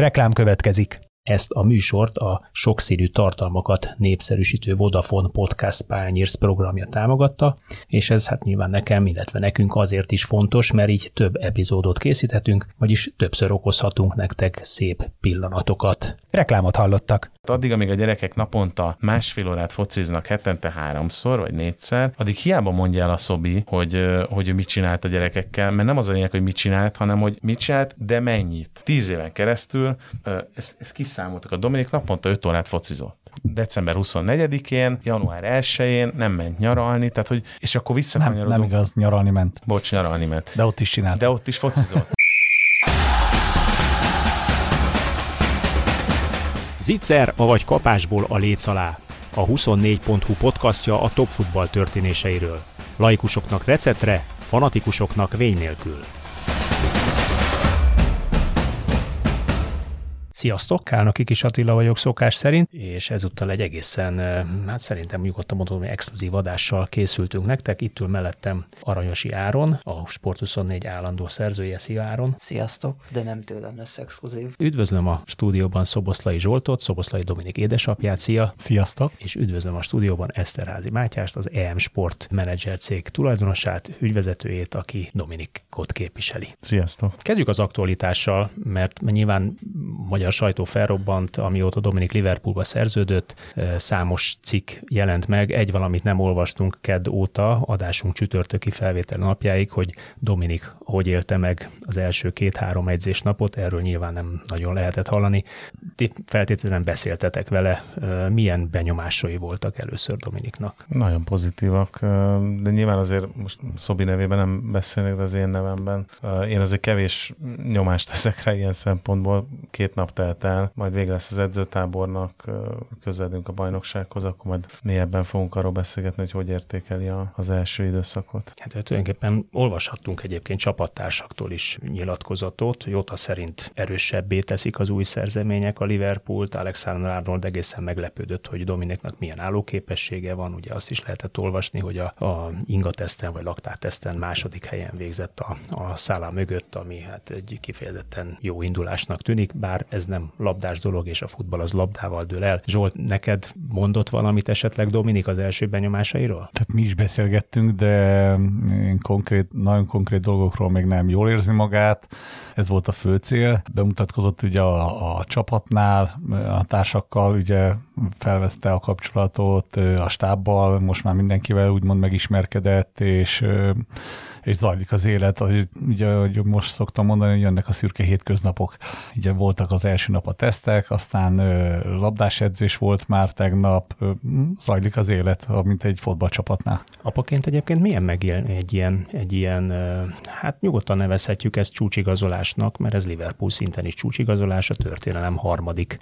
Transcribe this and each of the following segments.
Reklám következik. Ezt a műsort a sokszínű tartalmakat népszerűsítő Vodafone Podcast Pányérsz programja támogatta, és ez hát nyilván nekem, illetve nekünk azért is fontos, mert így több epizódot készíthetünk, vagyis többször okozhatunk nektek szép pillanatokat. Reklámot hallottak. Addig, amíg a gyerekek naponta másfél órát fociznak hetente háromszor vagy négyszer, addig hiába mondja el a Szobi, hogy, hogy ő mit csinált a gyerekekkel, mert nem az a lényeg, hogy mit csinált, hanem hogy mit csinált, de mennyit. Tíz éven keresztül ezt, ezt kiszámoltak. A Dominik naponta 5 órát focizott. December 24-én, január 1-én nem ment nyaralni, tehát hogy, és akkor visszakanyarodunk. Nem, nem igaz, nyaralni ment. Bocs, nyaralni ment. De ott is csinált. De ott is focizott. Zicser, avagy kapásból a léc alá. A 24.hu podcastja a top futball történéseiről. Laikusoknak receptre, fanatikusoknak vény nélkül. Sziasztok, Kálnoki Kis Attila vagyok szokás szerint, és ezúttal egy egészen, hát szerintem nyugodtan mondom, hogy exkluzív adással készültünk nektek. Itt ül mellettem Aranyosi Áron, a Sport24 állandó szerzője. Szia Áron! Sziasztok, de nem tőlem lesz exkluzív. Üdvözlöm a stúdióban Szoboszlai Zsoltot, Szoboszlai Dominik édesapját, szia! Sziasztok! És üdvözlöm a stúdióban Eszterházi Mátyást, az EM Sport Manager cég tulajdonosát, ügyvezetőjét, aki Dominikot képviseli. Sziasztok! Kezdjük az aktualitással, mert nyilván magyar a sajtó felrobbant, amióta Dominik Liverpoolba szerződött, számos cikk jelent meg, egy valamit nem olvastunk kedd óta, adásunk csütörtöki felvétel napjáig, hogy Dominik hogy élte meg az első két-három edzés napot, erről nyilván nem nagyon lehetett hallani. Ti feltétlenül beszéltetek vele, milyen benyomásai voltak először Dominiknak? Nagyon pozitívak, de nyilván azért most Szobi nevében nem beszélnek, de az én nevemben. Én azért kevés nyomást teszek rá ilyen szempontból. Két nap telt el, majd vége lesz az edzőtábornak, közeledünk a bajnoksághoz, akkor majd mélyebben fogunk arról beszélgetni, hogy hogy értékeli a, az első időszakot. Hát tulajdonképpen olvashattunk egyébként csapattársaktól is nyilatkozatot, Jota szerint erősebbé teszik az új szerzemények a Liverpoolt, Alexander Arnold egészen meglepődött, hogy Dominiknak milyen állóképessége van, ugye azt is lehetett olvasni, hogy a, a ingateszten vagy laktárteszten második helyen végzett a, a szállá mögött, ami hát egy kifejezetten jó indulásnak tűnik, bár ez nem labdás dolog, és a futball az labdával dől el. Zsolt, neked mondott valamit esetleg Dominik az első benyomásairól? Tehát mi is beszélgettünk, de konkrét, nagyon konkrét dolgokról még nem jól érzi magát. Ez volt a fő cél. Bemutatkozott ugye a, a csapatnál, a társakkal ugye felveszte a kapcsolatot a stábbal, most már mindenkivel úgymond megismerkedett, és és zajlik az élet. Az, ugye, hogy most szoktam mondani, hogy jönnek a szürke hétköznapok. Ugye voltak az első nap a tesztek, aztán labdás edzés volt már tegnap, zajlik az élet, mint egy fotballcsapatnál. Apaként egyébként milyen megélni egy ilyen, egy ilyen, hát nyugodtan nevezhetjük ezt csúcsigazolásnak, mert ez Liverpool szinten is csúcsigazolás, a történelem harmadik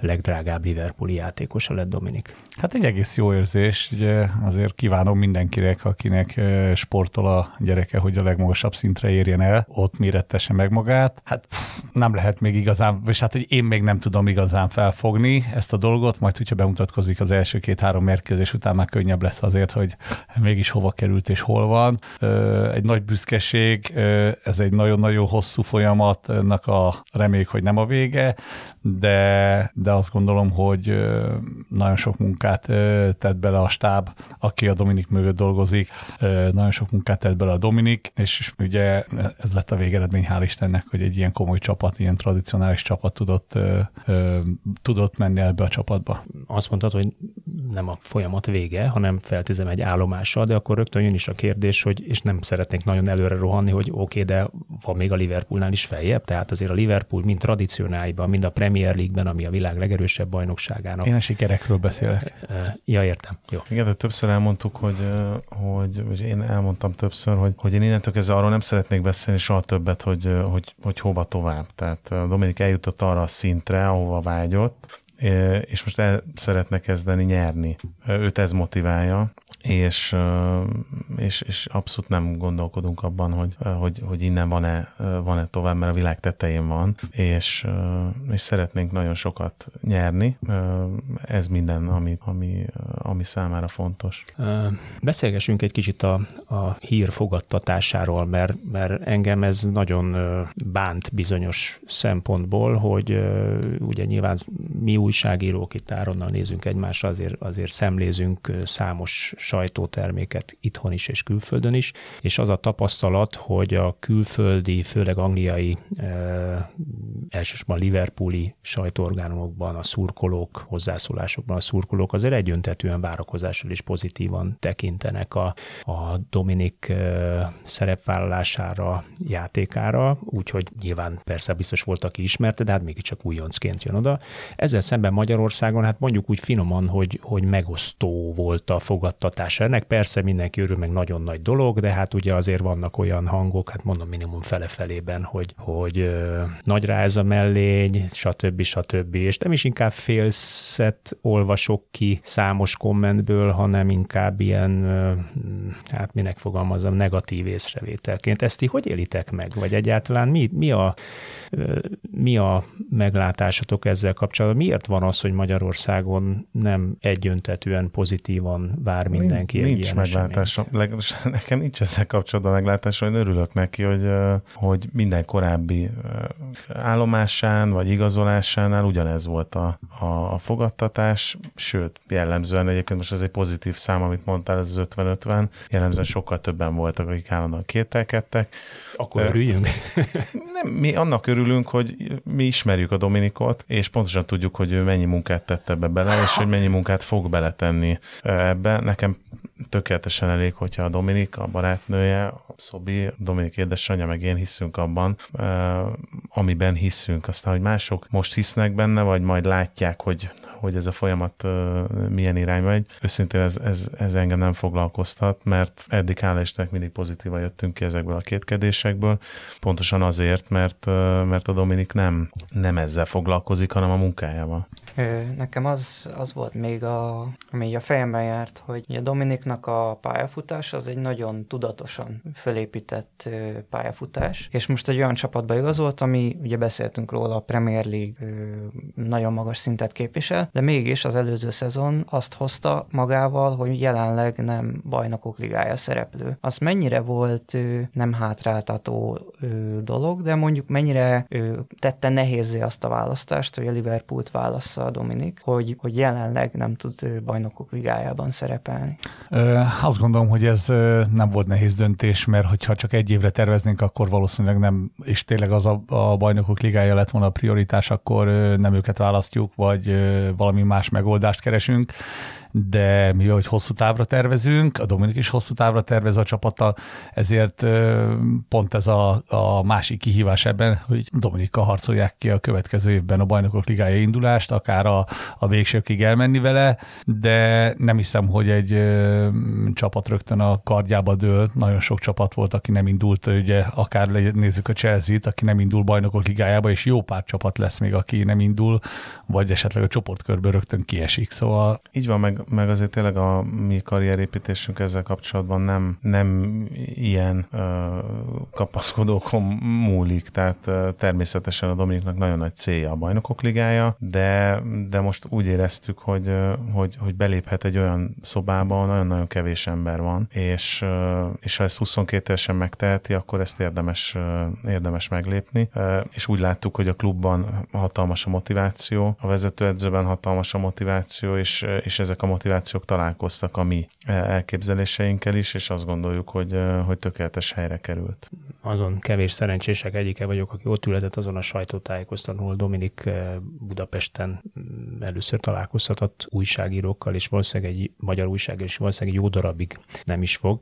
legdrágább Liverpooli játékosa lett Dominik. Hát egy egész jó érzés, ugye azért kívánom mindenkinek, akinek sportol a gyerek gyereke, hogy a legmagasabb szintre érjen el, ott mérettese meg magát. Hát pff, nem lehet még igazán, és hát, hogy én még nem tudom igazán felfogni ezt a dolgot, majd hogyha bemutatkozik az első két-három mérkőzés után már könnyebb lesz azért, hogy mégis hova került és hol van. Egy nagy büszkeség, ez egy nagyon-nagyon hosszú folyamatnak a reméljük, hogy nem a vége, de, de azt gondolom, hogy nagyon sok munkát tett bele a stáb, aki a Dominik mögött dolgozik, nagyon sok munkát tett bele a Dominik, és ugye ez lett a végeredmény, hál' Istennek, hogy egy ilyen komoly csapat, ilyen tradicionális csapat tudott, tudott menni ebbe a csapatba. Azt mondtad, hogy nem a folyamat vége, hanem feltizem egy állomással, de akkor rögtön jön is a kérdés, hogy és nem szeretnék nagyon előre rohanni, hogy oké, okay, de van még a Liverpoolnál is feljebb, tehát azért a Liverpool mind tradicionáliban, mind a Premier League-ben, ami a világ legerősebb bajnokságának. Én a sikerekről beszélek. Ja, értem. Jó. Igen, de többször elmondtuk, hogy, hogy, hogy én elmondtam többször, hogy, hogy én innentől kezdve arról nem szeretnék beszélni soha többet, hogy, hogy, hogy hova tovább. Tehát Dominik eljutott arra a szintre, ahova vágyott, és most el szeretne kezdeni nyerni. Őt ez motiválja, és, és, és abszolút nem gondolkodunk abban, hogy, hogy, hogy innen van-e, van-e tovább, mert a világ tetején van, és, és szeretnénk nagyon sokat nyerni. Ez minden, ami, ami, ami számára fontos. Beszélgessünk egy kicsit a, a hír fogadtatásáról, mert, mert engem ez nagyon bánt bizonyos szempontból, hogy ugye nyilván mi újságírók itt Áronnal nézünk egymásra, azért, azért szemlézünk számos sajtóterméket itthon is és külföldön is, és az a tapasztalat, hogy a külföldi, főleg angliai, elsősorban liverpooli sajtóorgánumokban a szurkolók, hozzászólásokban a szurkolók azért egyöntetően várakozással is pozitívan tekintenek a, a Dominik szerepvállalására, játékára, úgyhogy nyilván persze biztos volt, aki ismerte, de hát mégiscsak újoncként jön oda. Ezzel szemben Magyarországon, hát mondjuk úgy finoman, hogy, hogy megosztó volt a fogadtatása. Ennek persze mindenki örül, meg nagyon nagy dolog, de hát ugye azért vannak olyan hangok, hát mondom minimum fele-felében, hogy, hogy ö, nagyra ez a mellény, stb. stb. És nem is inkább félszet olvasok ki számos kommentből, hanem inkább ilyen, ö, hát minek fogalmazom, negatív észrevételként. Ezt ti hogy élitek meg? Vagy egyáltalán mi, mi, a, ö, mi a meglátásatok ezzel kapcsolatban? Miért van az, hogy Magyarországon nem egyöntetően pozitívan vár mindenki nincs, egy nincs meglátásom. Nekem nincs ezzel kapcsolatban meglátásom, én örülök neki, hogy, hogy minden korábbi állomásán vagy igazolásánál ugyanez volt a, a, a fogadtatás, sőt, jellemzően egyébként most ez egy pozitív szám, amit mondtál, ez az 50-50, jellemzően sokkal többen voltak, akik állandóan kételkedtek. Akkor örüljünk. Nem, mi annak örülünk, hogy mi ismerjük a Dominikot, és pontosan tudjuk, hogy mennyi munkát tette ebbe bele, és hogy mennyi munkát fog beletenni ebbe. Nekem tökéletesen elég, hogyha a Dominik, a barátnője, a Szobi, Dominik édesanyja, meg én hiszünk abban, amiben hiszünk. Aztán, hogy mások most hisznek benne, vagy majd látják, hogy, hogy ez a folyamat milyen irány megy. Őszintén ez, ez, ez engem nem foglalkoztat, mert eddig hála Istennek mindig pozitívan jöttünk ki ezekből a kétkedésekből, pontosan azért, mert, mert a Dominik nem, nem ezzel foglalkozik, hanem a munkájával. Nekem az, az volt még, a, ami a fejemben járt, hogy a Dominiknak a pályafutás az egy nagyon tudatosan fölépített pályafutás, és most egy olyan csapatba igazolt, ami ugye beszéltünk róla, a Premier League nagyon magas szintet képvisel, de mégis az előző szezon azt hozta magával, hogy jelenleg nem bajnokok ligája szereplő. Az mennyire volt nem hátráltató dolog, de mondjuk mennyire tette nehézé azt a választást, hogy a Liverpoolt válassza a Dominik, hogy, hogy jelenleg nem tud bajnokok ligájában szerepelni? Ö, azt gondolom, hogy ez nem volt nehéz döntés, mert hogyha csak egy évre terveznénk, akkor valószínűleg nem, és tényleg az a, a bajnokok ligája lett volna a prioritás, akkor nem őket választjuk, vagy valami más megoldást keresünk de mi, hogy hosszú távra tervezünk, a Dominik is hosszú távra tervez a csapattal, ezért pont ez a, a másik kihívás ebben, hogy Dominikkal harcolják ki a következő évben a bajnokok ligája indulást, akár a, a végsőkig elmenni vele, de nem hiszem, hogy egy ö, csapat rögtön a kardjába dől. Nagyon sok csapat volt, aki nem indult, ugye akár nézzük a Chelsea-t, aki nem indul bajnokok ligájába, és jó pár csapat lesz még, aki nem indul, vagy esetleg a csoportkörből rögtön kiesik. Szóval... Így van, meg meg azért tényleg a mi karrierépítésünk ezzel kapcsolatban nem, nem ilyen uh, kapaszkodókon múlik, tehát uh, természetesen a Dominiknak nagyon nagy célja a bajnokok ligája, de, de most úgy éreztük, hogy, uh, hogy, hogy beléphet egy olyan szobába, nagyon-nagyon kevés ember van, és, uh, és ha ezt 22 évesen megteheti, akkor ezt érdemes, uh, érdemes meglépni, uh, és úgy láttuk, hogy a klubban hatalmas a motiváció, a vezetőedzőben hatalmas a motiváció, és, és ezek a motivációk találkoztak a mi elképzeléseinkkel is, és azt gondoljuk, hogy, hogy tökéletes helyre került. Azon kevés szerencsések egyike vagyok, aki ott ületett azon a sajtótájékoztatón, ahol Dominik Budapesten mm, először találkozhatott újságírókkal, és valószínűleg egy magyar újságíró, és valószínűleg egy jó darabig nem is fog.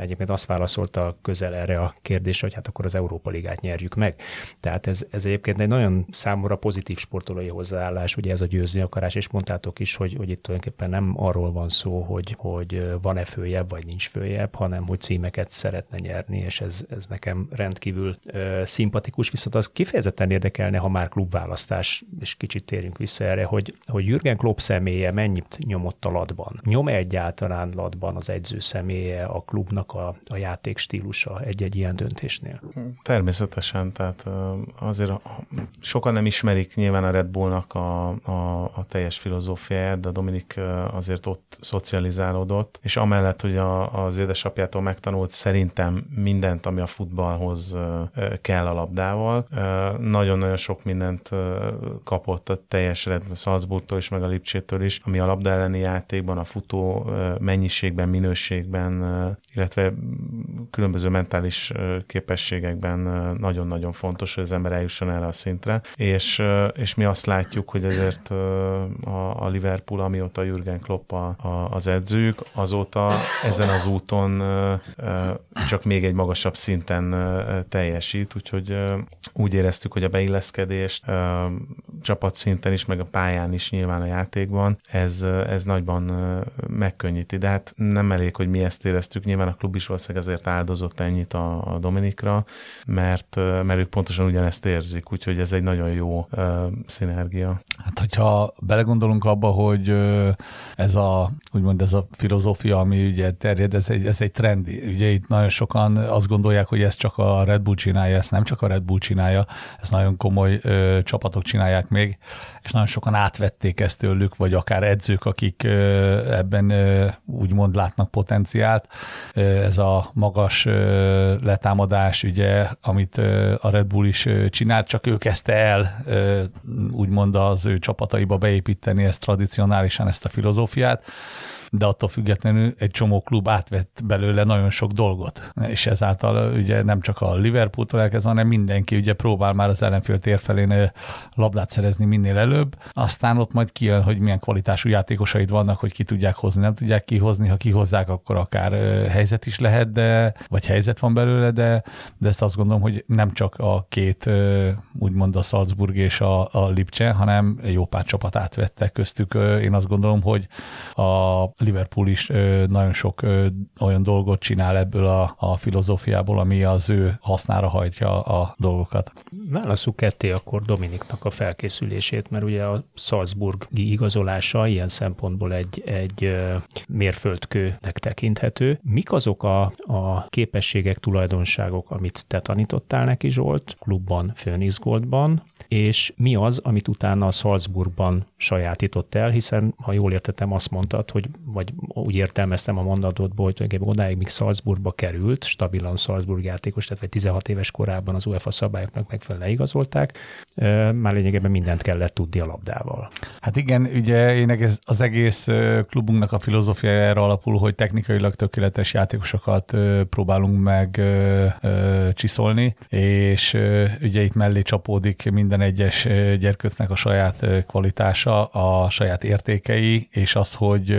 Egyébként azt válaszolta közel erre a kérdésre, hogy hát akkor az Európa Ligát nyerjük meg. Tehát ez, ez egyébként egy nagyon számomra pozitív sportolói hozzáállás, ugye ez a győzni akarás, és mondtátok is, hogy, hogy itt tulajdonképpen nem arról van szó, hogy, hogy van-e följebb, vagy nincs följebb, hanem hogy címeket szeretne nyerni, és ez, ez nekem rendkívül ö, szimpatikus, viszont az kifejezetten érdekelne, ha már klubválasztás, és kicsit térjünk vissza erre, hogy hogy, Jürgen Klopp személye mennyit nyomott a ladban. Nyom-e egyáltalán ladban az edző személye, a klubnak a, a játékstílusa egy-egy ilyen döntésnél? Természetesen, tehát azért sokan nem ismerik nyilván a Red Bullnak a, a, a teljes filozófiáját, de Dominik azért ott szocializálódott, és amellett, hogy a, az édesapjától megtanult szerintem mindent, ami a futballhoz kell a labdával, nagyon-nagyon sok mindent kapott a teljes Red Salzburgtól is, meg a Lipcsétől is, ami a labda elleni játékban, a futó mennyiségben, minőségben, illetve különböző mentális képességekben nagyon-nagyon fontos, hogy az ember eljusson erre a szintre, és, és mi azt látjuk, hogy ezért a, a Liverpool, amióta Jürgen Klopp a, a, az edzők, azóta ezen az úton csak még egy magasabb szinten teljesít, úgyhogy úgy éreztük, hogy a beilleszkedést csapatszinten is, meg a pályán is nyilván a játékban, ez, ez nagyban megkönnyíti, de hát nem elég, hogy mi ezt éreztük, nyilván a klub is valószínűleg azért áldozott ennyit a, a Dominikra, mert, mert ők pontosan ugyanezt érzik, úgyhogy ez egy nagyon jó szinergia. Hát, hogyha belegondolunk abba, hogy ez a, úgymond ez a filozófia, ami ugye terjed, ez egy, ez egy trend. Ugye itt nagyon sokan azt gondolják, hogy ez csak a Red Bull csinálja, ezt nem csak a Red Bull csinálja, ezt nagyon komoly ö, csapatok csinálják még, és nagyon sokan átvették ezt tőlük, vagy akár edzők, akik ö, ebben ö, úgymond látnak potenciált. Ö, ez a magas ö, letámadás, ugye, amit ö, a Red Bull is ö, csinált, csak ő kezdte el ö, úgymond az ő csapataiba beépíteni ezt tradicionálisan, ezt a filozófiát filozófiát de attól függetlenül egy csomó klub átvett belőle nagyon sok dolgot. És ezáltal ugye nem csak a Liverpool-tól elkezd, hanem mindenki ugye próbál már az ellenfél tér labdát szerezni minél előbb, aztán ott majd kijön, hogy milyen kvalitású játékosaid vannak, hogy ki tudják hozni, nem tudják kihozni, ha kihozzák, akkor akár helyzet is lehet, de, vagy helyzet van belőle, de, de ezt azt gondolom, hogy nem csak a két, úgymond a Salzburg és a, a Lipcse, hanem jó pár csapat átvette köztük. Én azt gondolom, hogy a Liverpool is nagyon sok olyan dolgot csinál ebből a, a filozófiából, ami az ő hasznára hajtja a dolgokat. Válaszuk ketté akkor Dominiknak a felkészülését, mert ugye a Salzburgi igazolása ilyen szempontból egy, egy mérföldkőnek tekinthető. Mik azok a, a képességek, tulajdonságok, amit te tanítottál neki Zsolt, klubban, Főnizgoldban, és mi az, amit utána a Salzburgban sajátított el, hiszen ha jól értettem, azt mondtad, hogy vagy úgy értelmeztem a mondatodból, hogy tulajdonképpen odáig, míg Salzburgba került, stabilan Salzburg játékos, tehát vagy 16 éves korában az UEFA szabályoknak megfelelően igazolták, már lényegében mindent kellett tudni a labdával. Hát igen, ugye én az egész klubunknak a filozófiája erre alapul, hogy technikailag tökéletes játékosokat próbálunk meg csiszolni, és ugye itt mellé csapódik minden egyes gyerkőcnek a saját kvalitása, a saját értékei, és az, hogy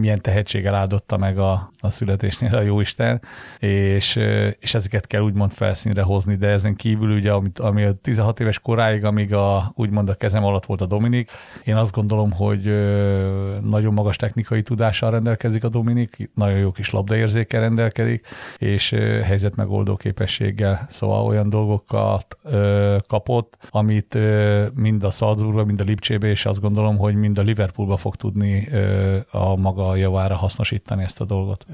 milyen tehetséggel áldotta meg a, a születésnél a jóisten, és, és ezeket kell úgymond felszínre hozni, de ezen kívül ugye, amit, ami a 16 éves koráig, amíg a, úgymond a kezem alatt volt a Dominik, én azt gondolom, hogy nagyon magas technikai tudással rendelkezik a Dominik, nagyon jó kis labdaérzékkel rendelkezik, és helyzetmegoldó képességgel, szóval olyan dolgokat kapott, amit mind a Salzburgba, mind a Lipcsébe, és azt gondolom, hogy mind a Liverpoolba fog tudni a maga javára hasznosítani ezt a dolgot.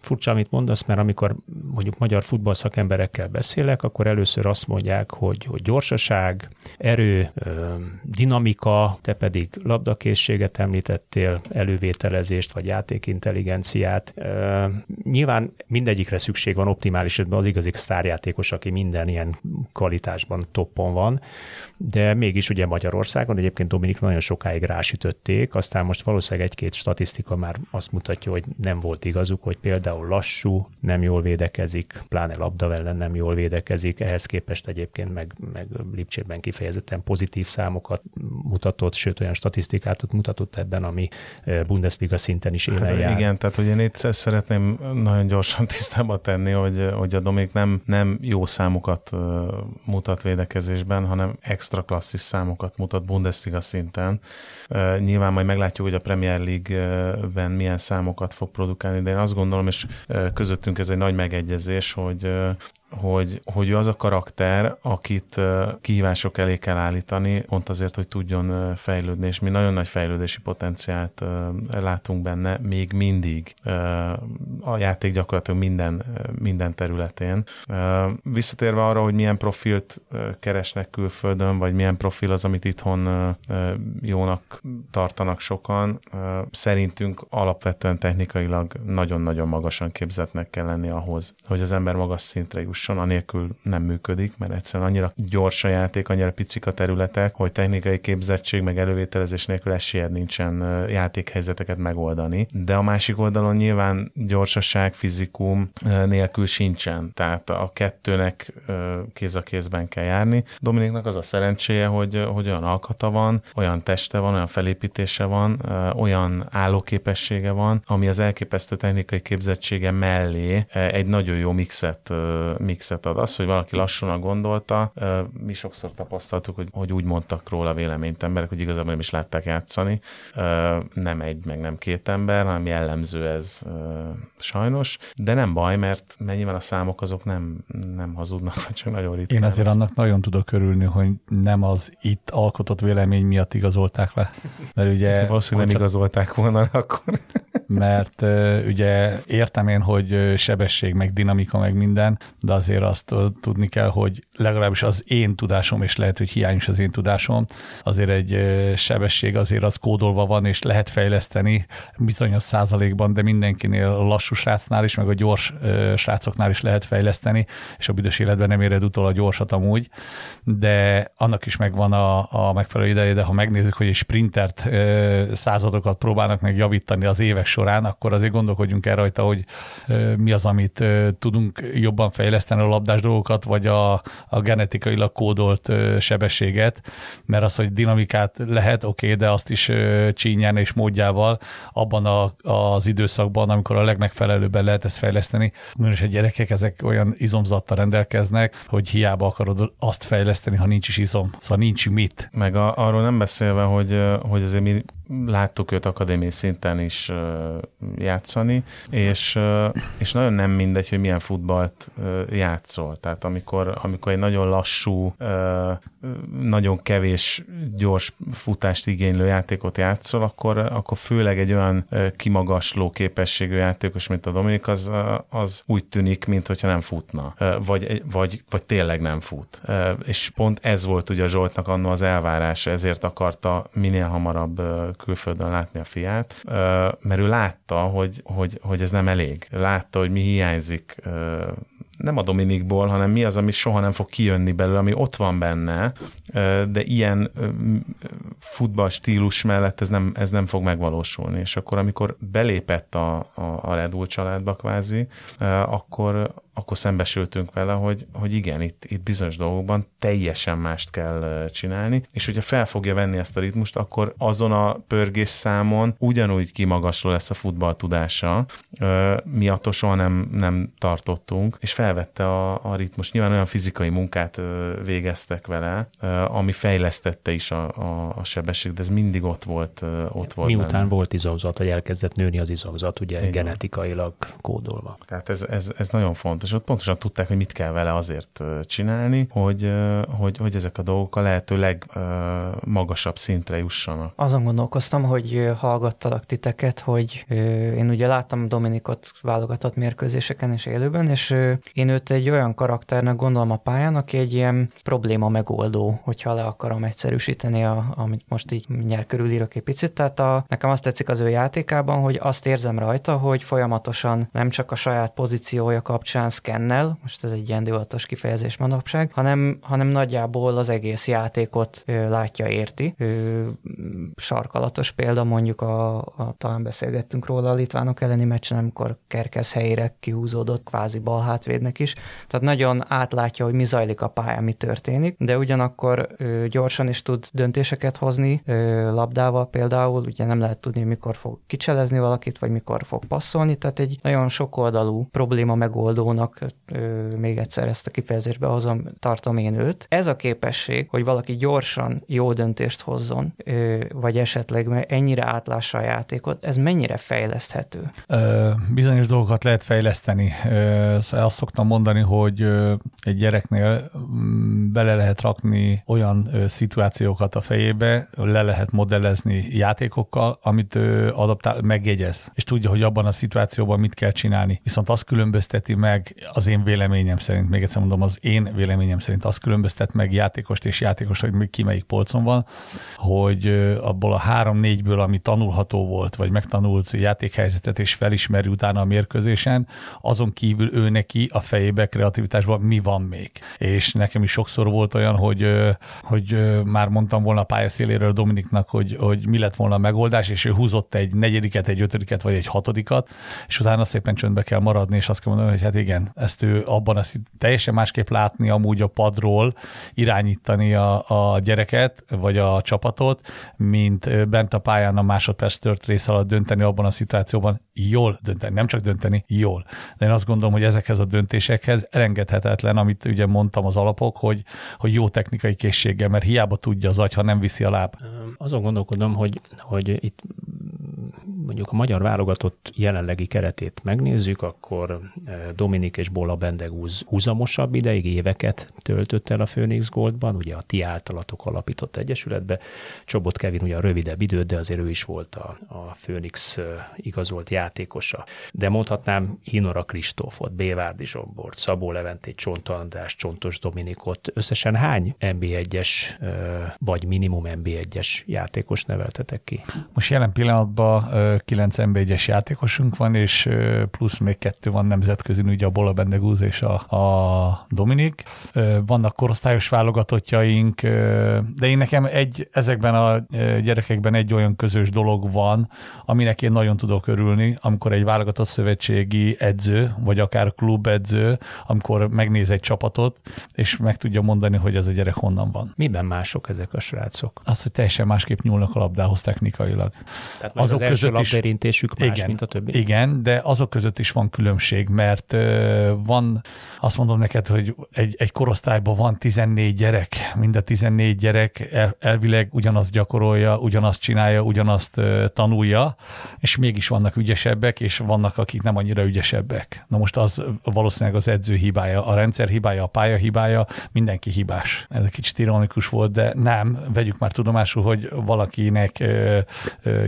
Furcsa, amit mondasz, mert amikor mondjuk magyar futball szakemberekkel beszélek, akkor először azt mondják, hogy, hogy gyorsaság, erő, dinamika, te pedig labdakészséget említettél, elővételezést vagy játékintelligenciát. Nyilván mindegyikre szükség van optimális esetben az igazi sztárjátékos, aki minden ilyen kvalitásban toppon van, de mégis ugye Magyarországon egyébként Dominik nagyon sokáig rásütötték, aztán most valószínűleg egy-két statisztika már azt mutatja, hogy nem volt igazuk, hogy például lassú, nem jól védekezik, pláne labda ellen nem jól védekezik, ehhez képest egyébként meg, meg Lipcsében kifejezetten pozitív számokat mutatott, sőt olyan statisztikát mutatott ebben, ami Bundesliga szinten is élen jár. Igen, tehát hogy én itt szeretném nagyon gyorsan tisztába tenni, hogy, hogy a Dominik nem, nem jó számokat mutat védekezésben, hanem extra klasszis számokat mutat Bundesliga szinten. Nyilván majd meglátjuk, hogy a Premier League ben milyen számokat fog produkálni, de én azt gondolom, és közöttünk ez egy nagy megegyezés, hogy hogy, hogy ő az a karakter, akit kihívások elé kell állítani, pont azért, hogy tudjon fejlődni, és mi nagyon nagy fejlődési potenciált látunk benne, még mindig a játék gyakorlatilag minden, minden területén. Visszatérve arra, hogy milyen profilt keresnek külföldön, vagy milyen profil az, amit itthon jónak tartanak sokan, szerintünk alapvetően technikailag nagyon-nagyon magasan képzetnek kell lenni ahhoz, hogy az ember magas szintre jusson, anélkül nem működik, mert egyszerűen annyira gyors a játék, annyira picik a területek, hogy technikai képzettség meg elővételezés nélkül esélyed nincsen játékhelyzeteket megoldani. De a másik oldalon nyilván gyorsaság, fizikum nélkül sincsen. Tehát a kettőnek kéz a kézben kell járni. Dominiknak az a szerencséje, hogy, hogy olyan alkata van, olyan teste van, olyan felépítése van, olyan állóképessége van, ami az elképesztő technikai képzettsége mellé egy nagyon jó mixet, mixet ad. Az, hogy valaki lassan gondolta, mi sokszor tapasztaltuk, hogy, hogy úgy mondtak róla véleményt emberek, hogy igazából nem is látták játszani. Nem egy, meg nem két ember, hanem jellemző ez sajnos, de nem baj, mert mennyivel a számok azok nem, nem hazudnak, csak nagyon ritkán. Én azért annak nagyon tudok örülni, hogy nem az itt alkotott vélemény miatt igazolták le. Mert ugye... Valószínűleg nem igazolták volna akkor. mert ugye értem én, hogy sebesség, meg dinamika, meg minden, de azért azt tudni kell, hogy legalábbis az én tudásom, és lehet, hogy hiányos az én tudásom, azért egy sebesség azért az kódolva van, és lehet fejleszteni bizonyos százalékban, de mindenkinél a lassú srácnál is, meg a gyors srácoknál is lehet fejleszteni, és a büdös életben nem éred utol a gyorsat amúgy, de annak is megvan a, a megfelelő ideje, de ha megnézzük, hogy egy sprintert századokat próbálnak meg javítani az évek során, akkor azért gondolkodjunk el rajta, hogy mi az, amit tudunk jobban fejleszteni a labdás dolgokat, vagy a, a genetikailag kódolt sebességet, mert az, hogy dinamikát lehet, oké, okay, de azt is csínyen és módjával abban a, az időszakban, amikor a legmegfelelőbben lehet ezt fejleszteni. Most a gyerekek ezek olyan izomzattal rendelkeznek, hogy hiába akarod azt fejleszteni, ha nincs is izom. Szóval nincs mit. Meg a, arról nem beszélve, hogy, hogy azért mi láttuk őt akadémiai szinten is játszani, és, és nagyon nem mindegy, hogy milyen futballt játszol. Tehát amikor, amikor egy nagyon lassú, nagyon kevés gyors futást igénylő játékot játszol, akkor, akkor főleg egy olyan kimagasló képességű játékos, mint a Dominik, az, az úgy tűnik, mintha nem futna, vagy, vagy, vagy tényleg nem fut. És pont ez volt ugye Zsoltnak annó az elvárása, ezért akarta minél hamarabb külföldön látni a fiát, mert ő látta, hogy, hogy, hogy ez nem elég. Látta, hogy mi hiányzik nem a Dominikból, hanem mi az, ami soha nem fog kijönni belőle, ami ott van benne, de ilyen futball stílus mellett ez nem, ez nem fog megvalósulni. És akkor, amikor belépett a, a, a Red Bull családba kvázi, akkor, akkor szembesültünk vele, hogy, hogy igen, itt, itt bizonyos dolgokban teljesen mást kell csinálni, és hogyha fel fogja venni ezt a ritmust, akkor azon a pörgés számon ugyanúgy kimagasló lesz a futball tudása, mi attól soha nem, nem tartottunk, és felvette a, a ritmus. Nyilván olyan fizikai munkát végeztek vele, ami fejlesztette is a, a, a sebesség, de ez mindig ott volt. Ott volt Miután benne. volt izomzat, hogy elkezdett nőni az izomzat, ugye Igen. genetikailag kódolva. Tehát ez, ez, ez nagyon fontos és ott pontosan tudták, hogy mit kell vele azért csinálni, hogy, hogy, hogy ezek a dolgok a lehető legmagasabb szintre jussanak. Azon gondolkoztam, hogy hallgattalak titeket, hogy én ugye láttam Dominikot válogatott mérkőzéseken és élőben, és én őt egy olyan karakternek gondolom a pályán, aki egy ilyen probléma megoldó, hogyha le akarom egyszerűsíteni, a, amit most így mindjárt körülírok egy picit. Tehát a, nekem azt tetszik az ő játékában, hogy azt érzem rajta, hogy folyamatosan nem csak a saját pozíciója kapcsán szkennel, most ez egy ilyen divatos kifejezés manapság, hanem, hanem nagyjából az egész játékot ő, látja, érti. Ő, sarkalatos példa mondjuk, a, a, talán beszélgettünk róla a litvánok elleni meccsen, amikor Kerkez helyére kihúzódott kvázi bal hátvédnek is. Tehát nagyon átlátja, hogy mi zajlik a pályán, mi történik, de ugyanakkor ő, gyorsan is tud döntéseket hozni, ő, labdával például, ugye nem lehet tudni, mikor fog kicselezni valakit, vagy mikor fog passzolni, tehát egy nagyon sokoldalú probléma megoldónak Ronaldónak, még egyszer ezt a kifejezést behozom, tartom én őt. Ez a képesség, hogy valaki gyorsan jó döntést hozzon, vagy esetleg ennyire átlássa a játékot, ez mennyire fejleszthető? Bizonyos dolgokat lehet fejleszteni. Azt szoktam mondani, hogy egy gyereknél mm, bele lehet rakni olyan szituációkat a fejébe, le lehet modellezni játékokkal, amit adaptál, megjegyez, és tudja, hogy abban a szituációban mit kell csinálni. Viszont azt különbözteti meg az én véleményem szerint, még egyszer mondom, az én véleményem szerint azt különböztet meg játékost és játékost, hogy ki melyik polcon van, hogy abból a három-négyből, ami tanulható volt, vagy megtanult játékhelyzetet és felismeri utána a mérkőzésen, azon kívül ő neki a fejébe, kreativitásban mi van még. És nekem is sokszor volt olyan, hogy, hogy már mondtam volna a pályaszéléről Dominiknak, hogy, hogy mi lett volna a megoldás, és ő húzott egy negyediket, egy ötödiket, vagy egy hatodikat, és utána szépen csöndbe kell maradni, és azt kell mondani, hogy hát igen, ezt ő abban a teljesen másképp látni amúgy a padról, irányítani a, a gyereket, vagy a csapatot, mint bent a pályán a másodperc tört rész alatt dönteni abban a szituációban, jól dönteni, nem csak dönteni, jól. De én azt gondolom, hogy ezekhez a döntésekhez elengedhetetlen, amit ugye mondtam az alapok, hogy, hogy jó technikai készséggel, mert hiába tudja az agy, ha nem viszi a láb. Azon gondolkodom, hogy, hogy itt mondjuk a magyar válogatott jelenlegi keretét megnézzük, akkor Dominik és Bola Bendegúz húzamosabb ideig, éveket töltött el a Phoenix Goldban, ugye a ti általatok alapított egyesületbe. Csobot Kevin ugye a rövidebb időt, de azért ő is volt a, a Phoenix igazolt játékosa. De mondhatnám Hinora Kristófot, Bévárdi Zsombort, Szabó Leventét, Csont András, Csontos Dominikot. Összesen hány NB1-es vagy minimum NB1-es játékos neveltetek ki? Most jelen pillanatban 9 NB1-es játékosunk van, és plusz még kettő van nemzetközi, ugye a Bola Bendegúz és a, a Dominik. Vannak korosztályos válogatottjaink, de én nekem egy, ezekben a gyerekekben egy olyan közös dolog van, aminek én nagyon tudok örülni, amikor egy válogatott szövetségi edző, vagy akár klubedző, amikor megnéz egy csapatot, és meg tudja mondani, hogy ez a gyerek honnan van. Miben mások ezek a srácok? Az, hogy teljesen másképp nyúlnak a labdához technikailag. Tehát azok az között is más, igen, mint a többi? Igen, de azok között is van különbség, mert van, azt mondom neked, hogy egy, egy korosztályban van 14 gyerek, mind a 14 gyerek el, elvileg ugyanazt gyakorolja, ugyanazt csinálja, ugyanazt tanulja, és mégis vannak ügyesebbek, és vannak, akik nem annyira ügyesebbek. Na most az valószínűleg az edző hibája, a rendszer hibája, a pálya hibája, mindenki hibás. Ez egy kicsit ironikus volt, de nem, vegyük már tudomásul, hogy valakinek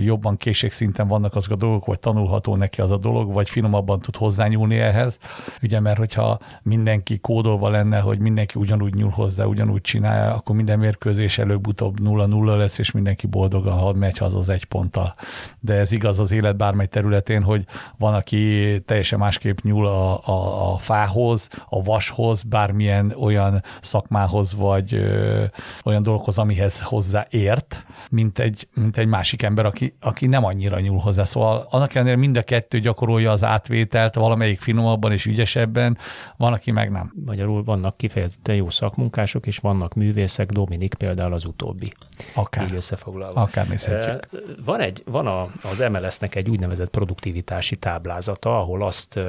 jobban készségszinten vannak azok a dolgok, vagy tanulható neki az a dolog, vagy finomabban tud hozzányúlni ehhez. Ugye, mert hogyha mindenki kódolva lenne, hogy mindenki ugyanúgy nyúl hozzá, ugyanúgy csinálja, akkor minden mérkőzés előbb-utóbb 0-0 lesz, és mindenki boldogan ha megy haza az egy ponttal. De ez igaz az élet bármely területén, hogy van, aki teljesen másképp nyúl a, a, a fához, a vashoz, bármilyen olyan szakmához, vagy ö, olyan dologhoz, amihez hozzá ért, mint egy, mint egy másik ember, aki, aki nem annyira nyúl hozzá. Szóval annak ellenére mind a kettő gyakorolja az átvételt, valamelyik finomabban és ügyesebben, van, aki meg nem. Magyarul vannak kifejezetten jó szakmunkások, és vannak művészek, Dominik például az utóbbi. Akár. Így összefoglalva. Akár nézhetjük. Van, egy, van a, az MLS-nek egy úgynevezett produktivitási táblázata, ahol azt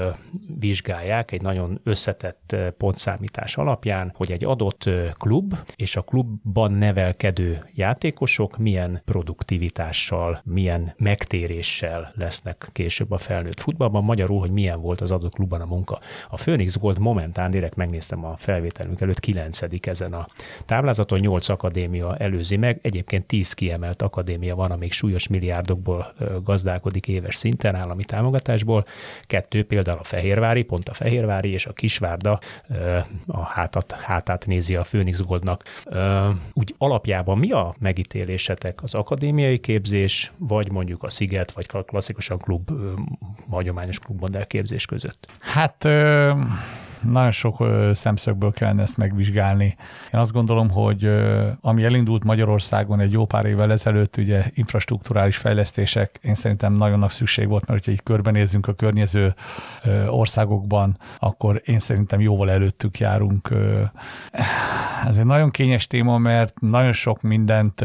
vizsgálják egy nagyon összetett pontszámítás alapján, hogy egy adott klub és a klubban nevelkedő játékosok milyen produktivitással, milyen megtéréssel lesznek később a felnőtt futballban, magyarul, hogy milyen volt az adott klubban a munka. A Phoenix Gold momentán, direkt megnéztem a felvételünk előtt, kilencedik ezen a táblázaton, nyolc akadémia előzi meg, egyébként tíz kiemelt akadémia van, amik súlyos milliárdokból gazdálkodik éves szinten állami támogatásból, kettő például a Fehérvári, pont a Fehérvári és a Kisvárda a hátat, hátát nézi a Phoenix Goldnak. Úgy alapjában mi a megítélésetek az akadémiai képzés, vagy mondjuk a Sziget, vagy klasszikusan klub, hagyományos klubmodell képzés között? Hát ö- nagyon sok szemszögből kellene ezt megvizsgálni. Én azt gondolom, hogy ami elindult Magyarországon egy jó pár évvel ezelőtt, ugye infrastruktúrális fejlesztések, én szerintem nagyon nagy szükség volt, mert hogyha így körbenézzünk a környező országokban, akkor én szerintem jóval előttük járunk. Ez egy nagyon kényes téma, mert nagyon sok mindent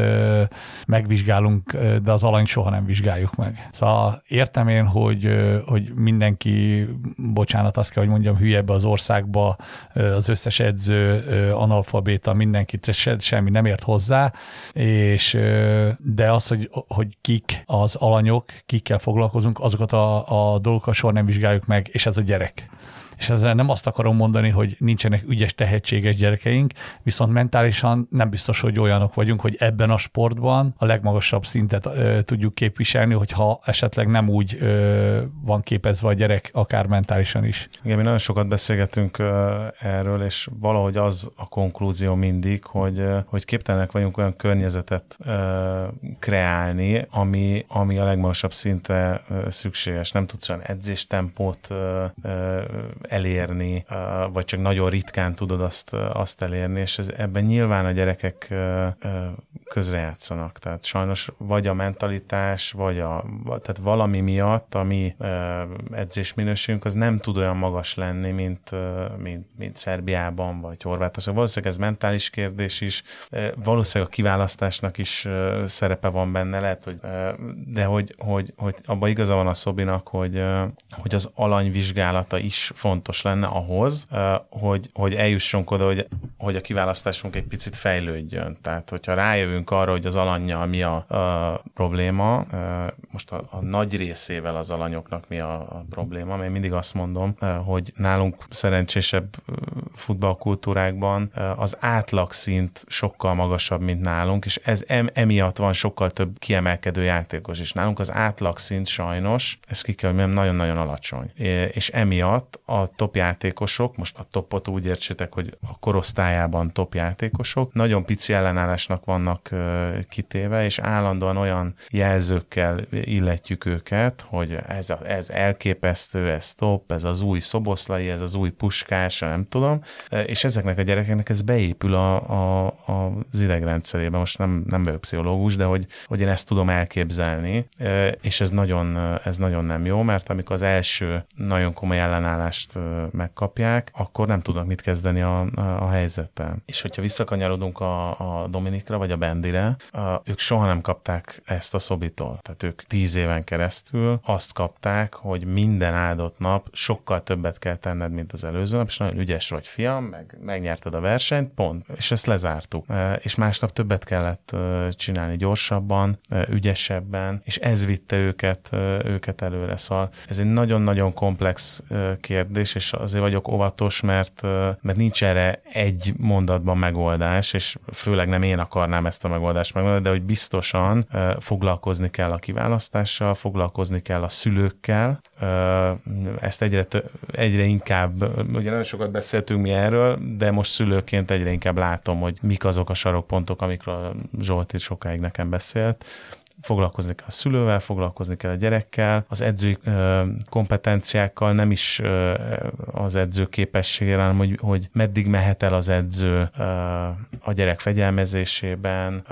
megvizsgálunk, de az alany soha nem vizsgáljuk meg. Szóval értem én, hogy, hogy mindenki, bocsánat, azt kell, hogy mondjam, hülye az országba, az összes edző, analfabéta, mindenkit, semmi nem ért hozzá, és de az, hogy, hogy kik az alanyok, kikkel foglalkozunk, azokat a, a dolgokat soha nem vizsgáljuk meg, és ez a gyerek és ezzel nem azt akarom mondani, hogy nincsenek ügyes, tehetséges gyerekeink, viszont mentálisan nem biztos, hogy olyanok vagyunk, hogy ebben a sportban a legmagasabb szintet ö, tudjuk képviselni, hogyha esetleg nem úgy ö, van képezve a gyerek, akár mentálisan is. Igen, mi nagyon sokat beszélgetünk ö, erről, és valahogy az a konklúzió mindig, hogy, hogy képtelenek vagyunk olyan környezetet ö, kreálni, ami, ami a legmagasabb szintre ö, szükséges. Nem tudsz olyan edzéstempót ö, ö, elérni, vagy csak nagyon ritkán tudod azt, azt elérni, és ez, ebben nyilván a gyerekek közrejátszanak. Tehát sajnos vagy a mentalitás, vagy a, tehát valami miatt a mi edzés minőségünk az nem tud olyan magas lenni, mint, mint, mint Szerbiában, vagy Horvátországban. Valószínűleg ez mentális kérdés is, valószínűleg a kiválasztásnak is szerepe van benne, lehet, hogy, de hogy, hogy, hogy abban igaza van a Szobinak, hogy, hogy az alanyvizsgálata is fontos fontos lenne ahhoz, hogy, hogy eljussunk oda, hogy, hogy a kiválasztásunk egy picit fejlődjön. Tehát, hogyha rájövünk arra, hogy az alanya mi a, a probléma, most a, a nagy részével az alanyoknak mi a, a probléma, mert mindig azt mondom, hogy nálunk szerencsésebb futballkultúrákban az átlagszint sokkal magasabb, mint nálunk, és ez emiatt van sokkal több kiemelkedő játékos, és nálunk az átlagszint sajnos, ez ki kell, hogy nagyon-nagyon alacsony. És emiatt a top játékosok, most a topot úgy értsétek, hogy a korosztályában top játékosok, nagyon pici ellenállásnak vannak kitéve, és állandóan olyan jelzőkkel illetjük őket, hogy ez, a, ez elképesztő, ez top, ez az új szoboszlai, ez az új puskás, nem tudom, és ezeknek a gyerekeknek ez beépül a, a, az idegrendszerébe. Most nem, nem vagyok pszichológus, de hogy, hogy én ezt tudom elképzelni, és ez nagyon, ez nagyon nem jó, mert amikor az első nagyon komoly ellenállást megkapják, akkor nem tudnak mit kezdeni a, a, helyzettel. És hogyha visszakanyarodunk a, a Dominikra vagy a Bendire, a, ők soha nem kapták ezt a szobitól. Tehát ők tíz éven keresztül azt kapták, hogy minden áldott nap sokkal többet kell tenned, mint az előző nap, és nagyon ügyes vagy fiam, meg megnyerted a versenyt, pont. És ezt lezártuk. És másnap többet kellett csinálni gyorsabban, ügyesebben, és ez vitte őket, őket előre. Szóval ez egy nagyon-nagyon komplex kérdés, és azért vagyok óvatos, mert, mert nincs erre egy mondatban megoldás, és főleg nem én akarnám ezt a megoldást megoldani, de hogy biztosan foglalkozni kell a kiválasztással, foglalkozni kell a szülőkkel, ezt egyre, egyre inkább, ugye nagyon sokat beszéltünk mi erről, de most szülőként egyre inkább látom, hogy mik azok a sarokpontok, amikről Zsolti sokáig nekem beszélt, foglalkozni kell a szülővel, foglalkozni kell a gyerekkel, az edzői kompetenciákkal, nem is az edző képességével, hanem hogy, hogy meddig mehet el az edző a gyerek fegyelmezésében,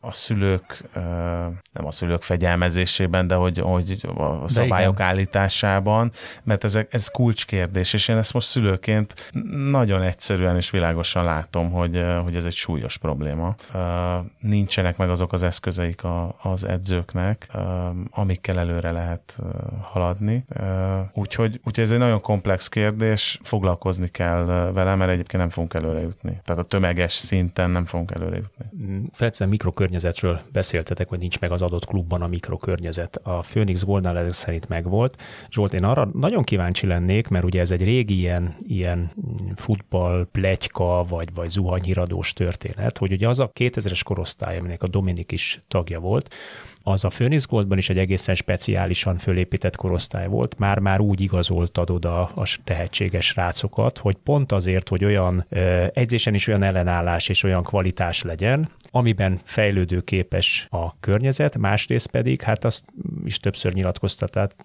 a szülők, nem a szülők fegyelmezésében, de hogy, hogy a szabályok de állításában, mert ez, ez kulcskérdés, és én ezt most szülőként nagyon egyszerűen és világosan látom, hogy, hogy ez egy súlyos probléma. Nincsenek meg azok az eszközeik a, a az edzőknek, amikkel előre lehet haladni. Úgyhogy, úgyhogy ez egy nagyon komplex kérdés, foglalkozni kell vele, mert egyébként nem fogunk előre jutni. Tehát a tömeges szinten nem fogunk előre jutni. Mm, Felszem mikrokörnyezetről beszéltetek, hogy nincs meg az adott klubban a mikrokörnyezet. A Phoenix Goldnál ez szerint megvolt. Zsolt, én arra nagyon kíváncsi lennék, mert ugye ez egy régi ilyen, ilyen futball, pletyka, vagy, vagy zuhanyhíradós történet, hogy ugye az a 2000-es korosztály, aminek a Dominik is tagja volt, az a Phoenix Goldban is egy egészen speciálisan fölépített korosztály volt, már-már úgy igazoltad oda a tehetséges rácokat, hogy pont azért, hogy olyan ö, edzésen is olyan ellenállás és olyan kvalitás legyen, amiben fejlődőképes a környezet, másrészt pedig hát azt is többször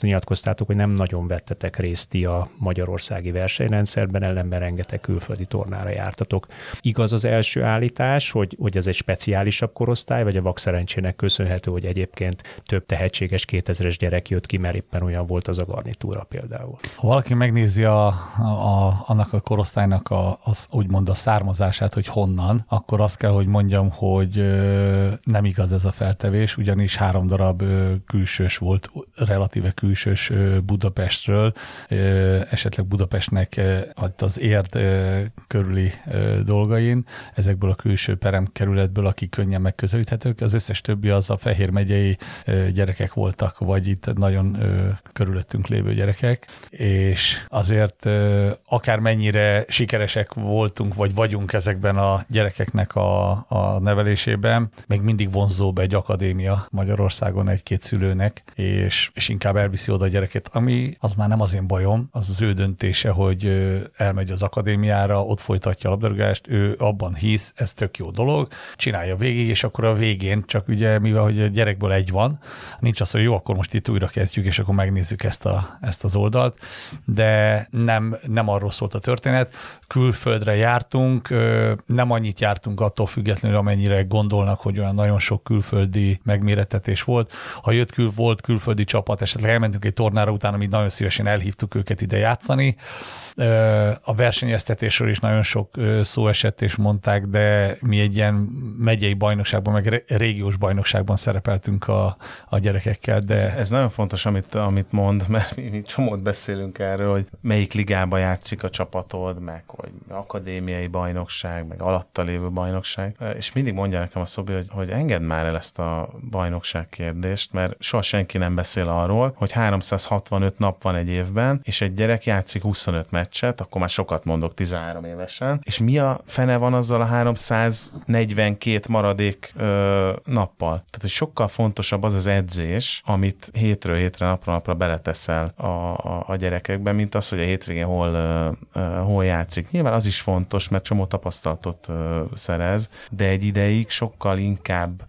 nyilatkoztátok, hogy nem nagyon vettetek részt a magyarországi versenyrendszerben, ellenben rengeteg külföldi tornára jártatok. Igaz az első állítás, hogy, hogy ez egy speciálisabb korosztály, vagy a vakszerencsének köszönhető, hogy egyébként több tehetséges 2000-es gyerek jött ki, mert éppen olyan volt az a garnitúra például. Ha valaki megnézi a, a, annak a korosztálynak a, az, úgymond a származását, hogy honnan, akkor azt kell, hogy mondjam, hogy nem igaz ez a feltevés, ugyanis három darab külsős volt, relatíve külsős Budapestről, esetleg Budapestnek az érd körüli dolgain, ezekből a külső peremkerületből, akik könnyen megközelíthetők, az összes többi az a Fehér megyei gyerekek voltak, vagy itt nagyon körülöttünk lévő gyerekek, és azért akár mennyire sikeresek voltunk, vagy vagyunk ezekben a gyerekeknek a, a nevelésében, még mindig vonzóbb egy akadémia Magyarországon egy-két szülőnek, és, és inkább elviszi oda a gyereket, ami az már nem az én bajom, az az ő döntése, hogy elmegy az akadémiára, ott folytatja a labdarúgást, ő abban hisz, ez tök jó dolog, csinálja végig, és akkor a végén csak ugye, mivel hogy a gyerekből egy van, nincs az, hogy jó, akkor most itt újra kezdjük, és akkor megnézzük ezt, a, ezt az oldalt, de nem, nem arról szólt a történet. Külföldre jártunk, nem annyit jártunk attól függetlenül, amennyire gondolnak, hogy olyan nagyon sok külföldi megméretetés volt. Ha jött kül, volt külföldi csapat, esetleg elmentünk egy tornára utána, amit nagyon szívesen elhívtuk őket ide játszani. A versenyeztetésről is nagyon sok szó esett, és mondták, de mi egy ilyen megyei bajnokságban, meg régiós bajnokságban szerepeltünk a, a gyerekekkel. De... Ez, ez nagyon fontos, amit, amit mond, mert mi, mi csomót beszélünk erről, hogy melyik ligába játszik a csapatod, meg hogy akadémiai bajnokság, meg alatta lévő bajnokság. És mindig mondja nekem a Szobi, hogy, hogy engedd már el ezt a bajnokság kérdést, mert soha senki nem beszél arról, hogy 365 nap van egy évben, és egy gyerek játszik 25 meccset, akkor már sokat mondok 13 évesen, és mi a fene van azzal a 342 maradék ö, nappal? Tehát, hogy sokkal fontosabb az az edzés, amit hétről hétre, napra napra beleteszel a, a, a gyerekekbe, mint az, hogy a hétvégén hol, hol játszik. Nyilván az is fontos, mert csomó tapasztalatot szerez, de egy ideig sokkal inkább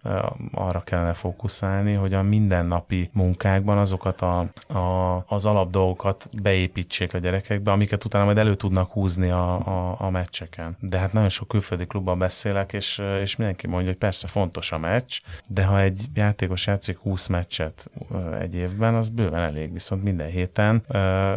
arra kellene fókuszálni, hogy a mindennapi munkákban azokat a, a, az alapdolgokat beépítsék a gyerekekbe, amiket utána majd elő tudnak húzni a, a, a meccseken. De hát nagyon sok külföldi klubban beszélek, és, és mindenki mondja, hogy persze fontos a meccs, de ha egy játékos játszik 20 meccset egy évben, az bőven elég, viszont minden héten,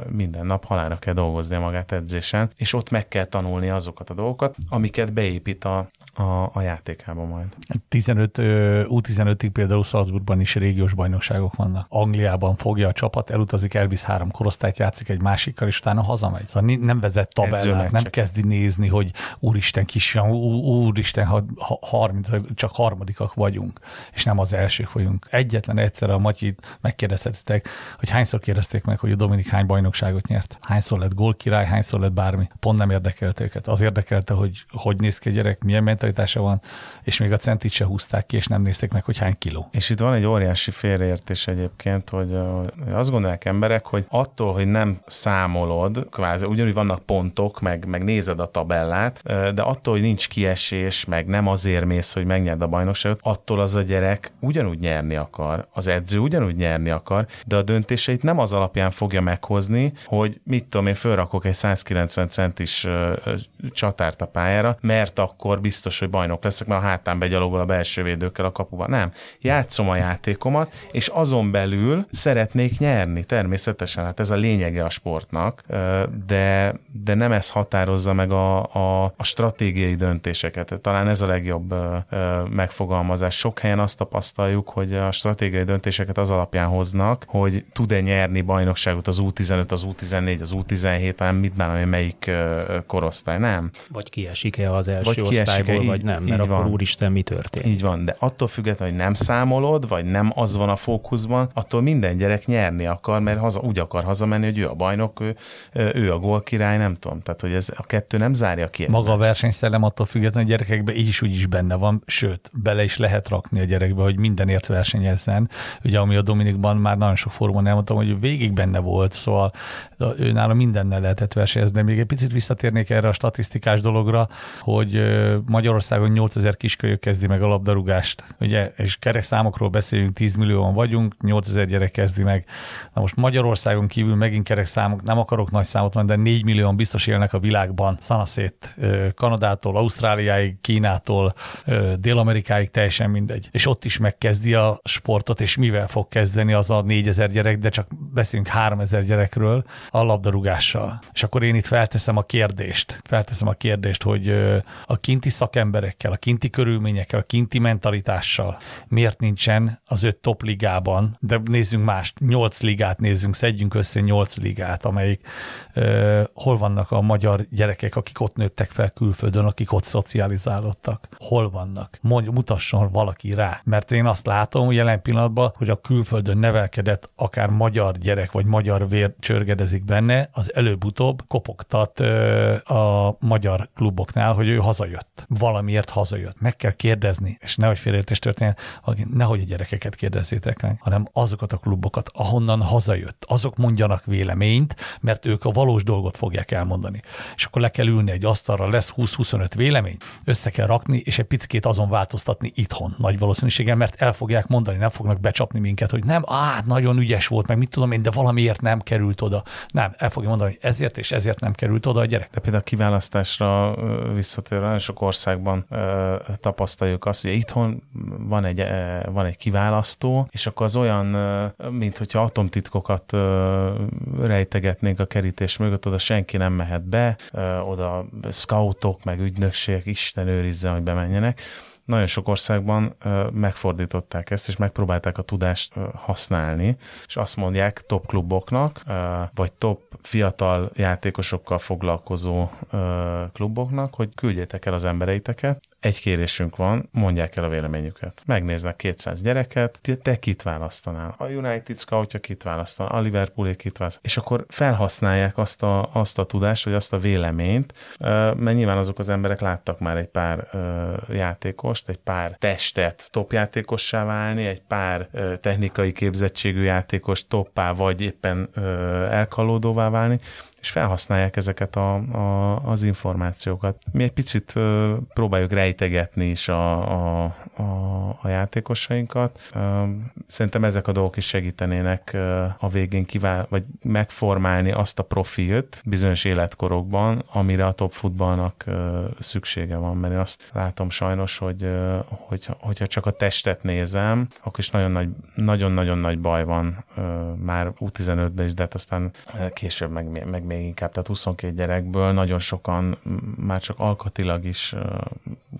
minden nap halára kell dolgozni magát edzésen, és ott meg kell tanulni azokat a dolgokat, amiket beépít a, a, a játékába majd. 15, U15-ig például Salzburgban is régiós bajnokságok vannak. Angliában fogja a csapat, elutazik, elvisz három korosztályt, játszik egy másikkal, és utána hazamegy. Szóval nem vezet tabellát, nem kezdi nézni, hogy úristen kis, úristen, ha, ha 30, csak harmadikak vagyunk, és nem az elsők vagyunk. Egyetlen egyszer a Matyit megkérdezhetitek, hogy hányszor kérdezték meg, hogy a Dominik hány bajnokságot nyert. Hányszor lett gólkirály, hányszor lett bármi. Pont nem érdekelte őket. Az érdekelte, hogy hogy néz ki a gyerek, milyen mentalitása van, és még a centit se húzták ki, és nem nézték meg, hogy hány kiló. És itt van egy óriási félreértés egyébként, hogy azt gondolják emberek, hogy attól, hogy nem számolod, kvázi ugyanúgy vannak pontok, meg, meg nézed a tabellát, de attól, hogy nincs kiesés, meg nem azért mész, hogy megnyerd a bajnokságot, attól az a gyerek ugyanúgy nyerni akar, az edző ugyanúgy nyerni akar, de a döntéseit nem az alapján fogja meghozni, hogy mit tudom én, fölrakok egy 190 centis csatárt a pályára, mert akkor biztos, hogy bajnok leszek, mert a hátán begyalogol a belső védőkkel a kapuba. Nem. Játszom a játékomat, és azon belül szeretnék nyerni. Természetesen, hát ez a lényege a sportnak, de, de nem ez határozza meg a, a, a stratégiai döntéseket. Talán ez a legjobb megfogalmazás. Sok helyen azt tapasztaljuk, hogy a stratégiai döntéseket az alapján hoznak, hogy tud-e nyerni bajnokságot az U15, az U14, az U17, hanem mit bánom, melyik korosztály. Nem. Vagy kiesik-e az első vagy osztályból, így, vagy nem, mert akkor van. úristen, mi történt. Így van, de attól függetlenül, hogy nem számolod, vagy nem az van a fókuszban, attól minden gyerek nyerni akar, mert haza, úgy akar hazamenni, hogy ő a bajnok, ő, ő a gól király, nem tudom. Tehát, hogy ez a kettő nem zárja ki. Maga a versenyszellem attól függetlenül, hogy gyerekekben így is úgy is benne van, sőt, bele is lehet rakni a gyerekbe, hogy mindenért versenyezzen. Ugye, ami a Dominikban már nagyon sok formán elmondtam, hogy végig benne volt, szóval ő nála mindennel lehetett versenyezni. Még egy picit visszatérnék erre a statisztikás dologra, hogy Magyar Magyarországon 8000 kiskölyök kezdi meg a labdarúgást, ugye, és kerek számokról beszélünk, 10 millióan vagyunk, 8000 gyerek kezdi meg. Na most Magyarországon kívül megint kerek számok, nem akarok nagy számot mondani, de 4 millióan biztos élnek a világban, szanaszét, Kanadától, Ausztráliáig, Kínától, Dél-Amerikáig, teljesen mindegy. És ott is megkezdi a sportot, és mivel fog kezdeni az a 4000 gyerek, de csak beszélünk 3000 gyerekről a labdarúgással. És akkor én itt felteszem a kérdést, felteszem a kérdést, hogy a kinti szakemberekkel, a kinti körülményekkel, a kinti mentalitással miért nincsen az öt top ligában, de nézzünk más, nyolc ligát nézzünk, szedjünk össze nyolc ligát, amelyik uh, hol vannak a magyar gyerekek, akik ott nőttek fel külföldön, akik ott szocializálódtak. Hol vannak? Mondj, mutasson valaki rá. Mert én azt látom jelen pillanatban, hogy a külföldön nevelkedett akár magyar gyerek, vagy magyar vér csörgedezik benne, az előbb-utóbb kopogtat uh, a magyar kluboknál, hogy ő hazajött. Valamiért hazajött. Meg kell kérdezni, és nehogy félreértés történjen, nehogy a gyerekeket kérdezzétek meg, hanem azokat a klubokat, ahonnan hazajött. Azok mondjanak véleményt, mert ők a valós dolgot fogják elmondani. És akkor le kell ülni egy asztalra, lesz 20-25 vélemény, össze kell rakni, és egy picit azon változtatni itthon nagy valószínűséggel, mert el fogják mondani, nem fognak becsapni minket, hogy nem, á, nagyon ügyes volt, meg mit tudom én, de valamiért nem került oda. Nem, el fogja mondani, hogy ezért és ezért nem került oda a gyerek. De például a kiválasztásra visszatérve, sok országban ö, tapasztaljuk azt, hogy itthon van egy, van egy kiválasztó, és akkor az olyan, mint hogyha atomtitkokat rejtegetnénk a kerítés mögött, oda senki nem mehet be, oda scoutok, meg ügynökségek, Isten őrizze, hogy bemenjenek nagyon sok országban megfordították ezt, és megpróbálták a tudást használni, és azt mondják top kluboknak, vagy top fiatal játékosokkal foglalkozó kluboknak, hogy küldjétek el az embereiteket, egy kérésünk van, mondják el a véleményüket. Megnéznek 200 gyereket, te kit választanál? A United scoutja kit választan, a Liverpool kit választan, és akkor felhasználják azt a, azt a tudást, vagy azt a véleményt, mert nyilván azok az emberek láttak már egy pár játékost, egy pár testet topjátékossá válni, egy pár technikai képzettségű játékos toppá, vagy éppen elkalódóvá válni, és felhasználják ezeket a, a, az információkat. Mi egy picit próbáljuk rejtegetni is a, a, a, a játékosainkat. Szerintem ezek a dolgok is segítenének a végén kivál, vagy megformálni azt a profilt bizonyos életkorokban, amire a top futballnak szüksége van, mert én azt látom sajnos, hogy, hogy hogyha csak a testet nézem, akkor is nagyon nagy, nagyon-nagyon nagy baj van már U15-ben is, de hát aztán később meg, meg még inkább, tehát 22 gyerekből nagyon sokan már csak alkatilag is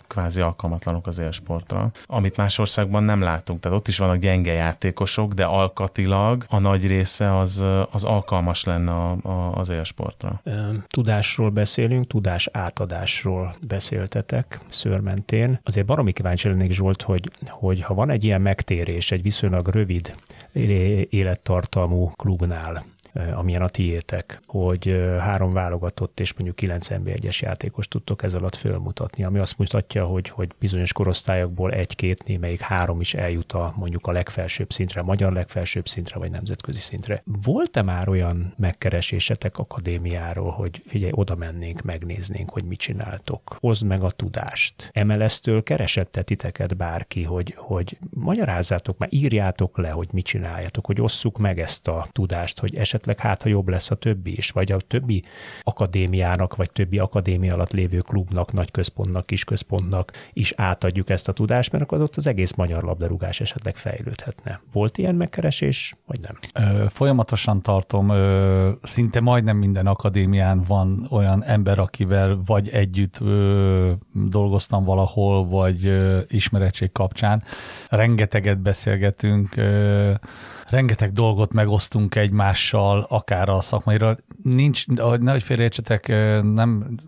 kvázi alkalmatlanok az élsportra, amit más országban nem látunk. Tehát ott is vannak gyenge játékosok, de alkatilag a nagy része az, az alkalmas lenne a, a, az élsportra. Tudásról beszélünk, tudás átadásról beszéltetek szőrmentén. Azért baromi kíváncsi lennék Zsolt, hogy, hogy ha van egy ilyen megtérés, egy viszonylag rövid élettartalmú klubnál, amilyen a tiétek, hogy eh, három válogatott és mondjuk 9 NB1-es játékos tudtok ez alatt fölmutatni, ami azt mutatja, hogy, hogy bizonyos korosztályokból egy-két, némelyik három is eljut a mondjuk a legfelsőbb szintre, a magyar legfelsőbb szintre, vagy nemzetközi szintre. Volt-e már olyan megkeresésetek akadémiáról, hogy figyelj, oda mennénk, megnéznénk, hogy mit csináltok? Hozd meg a tudást. MLS-től keresette titeket bárki, hogy, hogy magyarázzátok, már írjátok le, hogy mit csináljatok, hogy osszuk meg ezt a tudást, hogy esetleg esetleg hát, ha jobb lesz a többi is, vagy a többi akadémiának, vagy többi akadémia alatt lévő klubnak, nagy központnak, kis központnak is átadjuk ezt a tudást, mert akkor ott az egész magyar labdarúgás esetleg fejlődhetne. Volt ilyen megkeresés, vagy nem? Ö, folyamatosan tartom, ö, szinte majdnem minden akadémián van olyan ember, akivel vagy együtt ö, dolgoztam valahol, vagy ö, ismeretség kapcsán. Rengeteget beszélgetünk, ö, rengeteg dolgot megosztunk egymással, akár a szakmairól. Nincs, nehogy félreértsetek, nem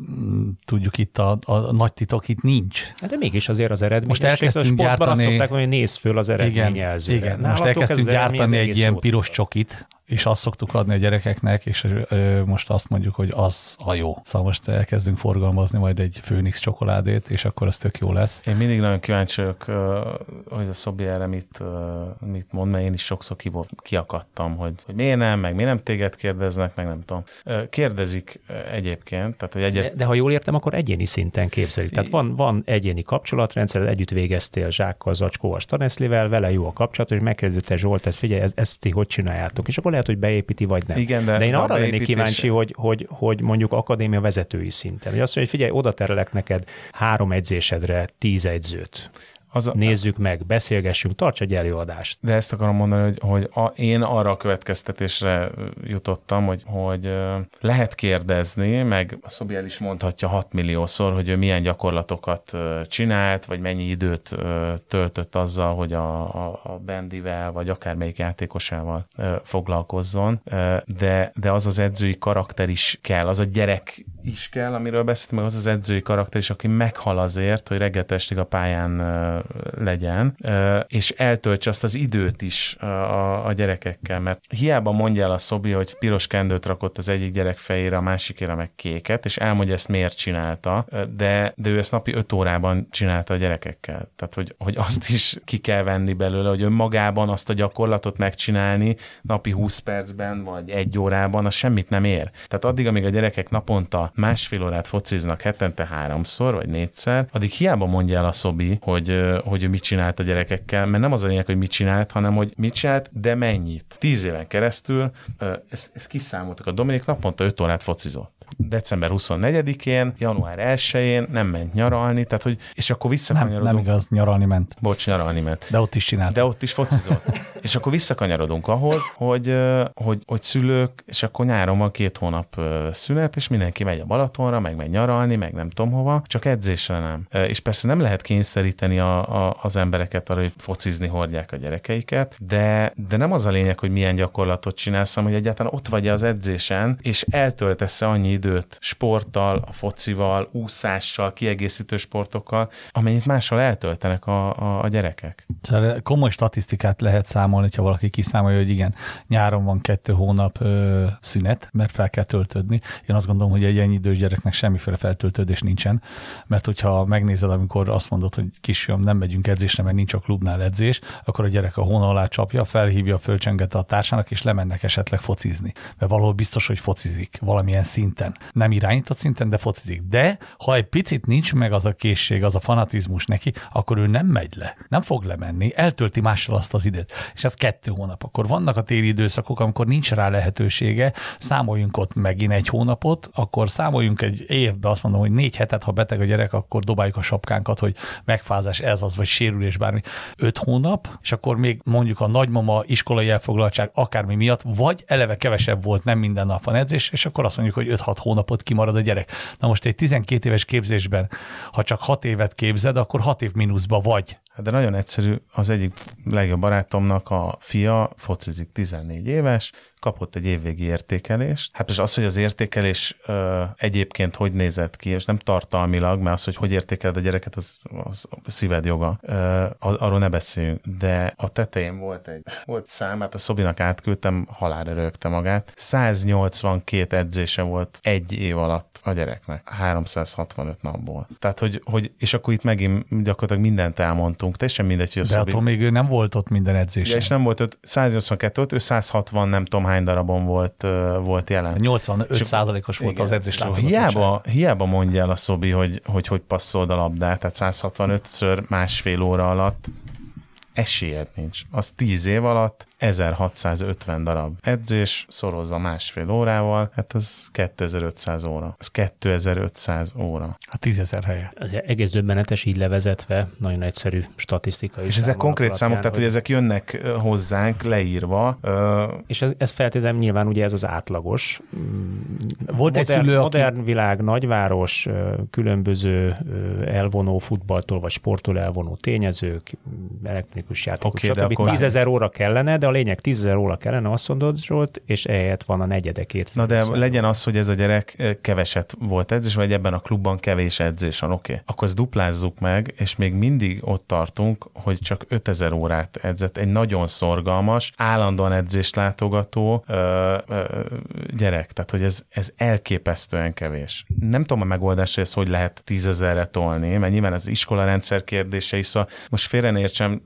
tudjuk itt a, a nagy titok, itt nincs. Hát de mégis azért az eredmény. Most elkezdtünk gyártani... Azt szokták, hogy nézz föl az eredményjelzőre. Igen, igen. most elkezdtünk gyártani egy ilyen piros csokit, és azt szoktuk adni a gyerekeknek, és ö, most azt mondjuk, hogy az a jó. Szóval most elkezdünk forgalmazni majd egy Főnix csokoládét, és akkor az tök jó lesz. Én mindig nagyon kíváncsi vagyok, hogy a Szobi erre mit, mit mond, mert én is sokszor kiakadtam, hogy, hogy miért nem, meg miért nem téged kérdeznek, meg nem tudom. Kérdezik egyébként, tehát hogy egyet... de, de ha jól értem, akkor egyéni szinten képzelik. Tehát van, van egyéni kapcsolatrendszer, együtt végeztél Zsákkal, Zacskóval, Staneszlivel, vele jó a kapcsolat, hogy megkérdezte Zsolt, ezt figyelj, ezt, ezt ti hogy csináljátok? És akkor lehet, hogy beépíti, vagy nem. Igen, de, de én arra lennék kíváncsi, hogy, hogy, hogy mondjuk akadémia vezetői szinten. Hogy azt mondja, hogy figyelj, oda terelek neked három edzésedre tíz egyzőt az a, Nézzük meg, beszélgessünk, tarts egy előadást. De ezt akarom mondani, hogy, hogy a, én arra a következtetésre jutottam, hogy, hogy lehet kérdezni, meg a Szobi el is mondhatja 6 milliószor, hogy ő milyen gyakorlatokat csinált, vagy mennyi időt töltött azzal, hogy a, a, a Bendivel, vagy akármelyik játékosával foglalkozzon, de, de az az edzői karakter is kell, az a gyerek is kell, amiről beszéltem, az az edzői karakter is, aki meghal azért, hogy reggel a pályán legyen, és eltöltse azt az időt is a, a gyerekekkel, mert hiába mondja el a Szobi, hogy piros kendőt rakott az egyik gyerek fejére, a másikére meg kéket, és elmondja ezt miért csinálta, de, de ő ezt napi öt órában csinálta a gyerekekkel. Tehát, hogy, hogy azt is ki kell venni belőle, hogy önmagában azt a gyakorlatot megcsinálni napi 20 percben, vagy egy órában, az semmit nem ér. Tehát addig, amíg a gyerekek naponta másfél órát fociznak hetente háromszor, vagy négyszer, addig hiába mondja el a Szobi, hogy, hogy ő mit csinált a gyerekekkel, mert nem az a lényeg, hogy mit csinált, hanem hogy mit csinált, de mennyit. Tíz éven keresztül, ezt, ezt kiszámoltak, a Dominik naponta 5 órát focizott. December 24-én, január 1-én nem ment nyaralni, tehát hogy, és akkor visszakanyarodunk. Nem, nem igaz, nyaralni ment. Bocs, nyaralni ment. De ott is csinált. De ott is focizott. és akkor visszakanyarodunk ahhoz, hogy, hogy, hogy szülők, és akkor nyáron van két hónap szünet, és mindenki megy a Balatonra, meg megy nyaralni, meg nem tudom hova, csak edzésre nem. És persze nem lehet kényszeríteni a, a, az embereket arra, hogy focizni hordják a gyerekeiket, de, de nem az a lényeg, hogy milyen gyakorlatot csinálsz, hanem hogy egyáltalán ott vagy az edzésen, és eltöltesz annyi időt sporttal, a focival, úszással, kiegészítő sportokkal, amennyit máshol eltöltenek a, a, a gyerekek. Szóval komoly statisztikát lehet számolni, ha valaki kiszámolja, hogy igen, nyáron van kettő hónap ö, szünet, mert fel kell töltődni. Én azt gondolom, hogy egy ennyi idős gyereknek semmiféle feltöltődés nincsen, mert hogyha megnézed, amikor azt mondod, hogy kisfiam, nem megyünk edzésre, mert nincs a klubnál edzés, akkor a gyerek a hóna alá csapja, felhívja, fölcsenget a társának, és lemennek esetleg focizni. Mert valahol biztos, hogy focizik valamilyen szinten. Nem irányított szinten, de focizik. De ha egy picit nincs meg az a készség, az a fanatizmus neki, akkor ő nem megy le. Nem fog lemenni, eltölti mással azt az időt. És ez kettő hónap. Akkor vannak a téli időszakok, amikor nincs rá lehetősége, számoljunk ott megint egy hónapot, akkor számoljunk egy évbe, azt mondom, hogy négy hetet, ha beteg a gyerek, akkor dobáljuk a sapkánkat, hogy megfázás ez az, vagy sérülés bármi. Öt hónap, és akkor még mondjuk a nagymama iskolai elfoglaltság akármi miatt, vagy eleve kevesebb volt, nem minden nap van edzés, és akkor azt mondjuk, hogy 5-6 hónapot kimarad a gyerek. Na most egy 12 éves képzésben, ha csak 6 évet képzed, akkor 6 év mínuszba vagy. Hát de nagyon egyszerű, az egyik legjobb barátomnak a fia focizik 14 éves, kapott egy évvégi értékelést. Hát most az, hogy az értékelés ö, egyébként hogy nézett ki, és nem tartalmilag, mert az, hogy hogy értékeled a gyereket, az, az szíved joga. Ö, arról ne beszéljünk. De a tetején volt egy volt szám, hát a Szobinak átküldtem, halálra rögte magát. 182 edzése volt egy év alatt a gyereknek. 365 napból. Tehát, hogy, hogy és akkor itt megint gyakorlatilag mindent elmondtunk. Teljesen mindegy, hogy a De Szobi... attól még ő nem volt ott minden edzésen. Ja, és nem volt 182 ő 160 nem tudom hány darabon volt, volt jelen. 85 százalékos volt igen, az edzés hiába, hiába mondja el a Szobi, hogy, hogy hogy passzold a labdát, tehát 165-ször másfél óra alatt esélyed nincs. Az 10 év alatt 1650 darab edzés, szorozva másfél órával, hát az 2500 óra. Ez 2500 óra. A 10.000 helye. Ez egész döbbenetes így levezetve, nagyon egyszerű statisztikai És ezek konkrét alapján, számok, tehát hogy ezek jönnek hozzánk leírva. És ez, ez feltétlenül nyilván ugye ez az átlagos. Volt modern, egy szülő, modern aki... világ, nagyváros, különböző elvonó futballtól vagy sporttól elvonó tényezők, elektronikus dinamikus játékos. Oké, de stb. akkor- 10 ezer óra kellene, de a lényeg 10 ezer óra kellene, azt mondod, Zsolt, és ehelyett van a negyede két. Na de legyen az, hogy ez a gyerek keveset volt edzés, vagy ebben a klubban kevés edzés van, oké. Okay. Akkor ezt duplázzuk meg, és még mindig ott tartunk, hogy csak 5000 órát edzett. Egy nagyon szorgalmas, állandóan edzést látogató ö, ö, gyerek. Tehát, hogy ez, ez elképesztően kevés. Nem tudom a megoldás, hogy ezt hogy lehet tízezerre tolni, mert nyilván az iskolarendszer kérdése is, szóval most félre értsem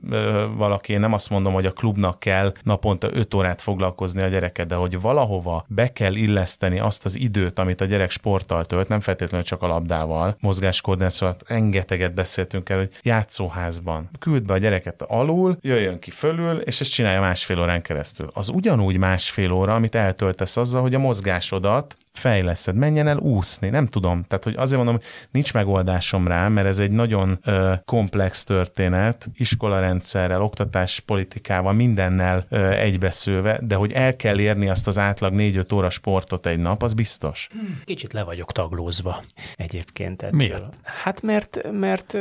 valaki, én nem azt mondom, hogy a klubnak kell naponta 5 órát foglalkozni a gyereket, de hogy valahova be kell illeszteni azt az időt, amit a gyerek sporttal tölt, nem feltétlenül csak a labdával, mozgáskoordinációval, rengeteget beszéltünk el, hogy játszóházban küld be a gyereket alul, jöjjön ki fölül, és ezt csinálja másfél órán keresztül. Az ugyanúgy másfél óra, amit eltöltesz azzal, hogy a mozgásodat fejleszed, menjen el úszni, nem tudom. Tehát, hogy azért mondom, nincs megoldásom rá, mert ez egy nagyon ö, komplex történet, iskolarendszerrel, oktatáspolitikával, mindennel ö, egybeszőve, de hogy el kell érni azt az átlag 4-5 óra sportot egy nap, az biztos. Kicsit le vagyok taglózva egyébként. Ettől. Miért? Hát mert, mert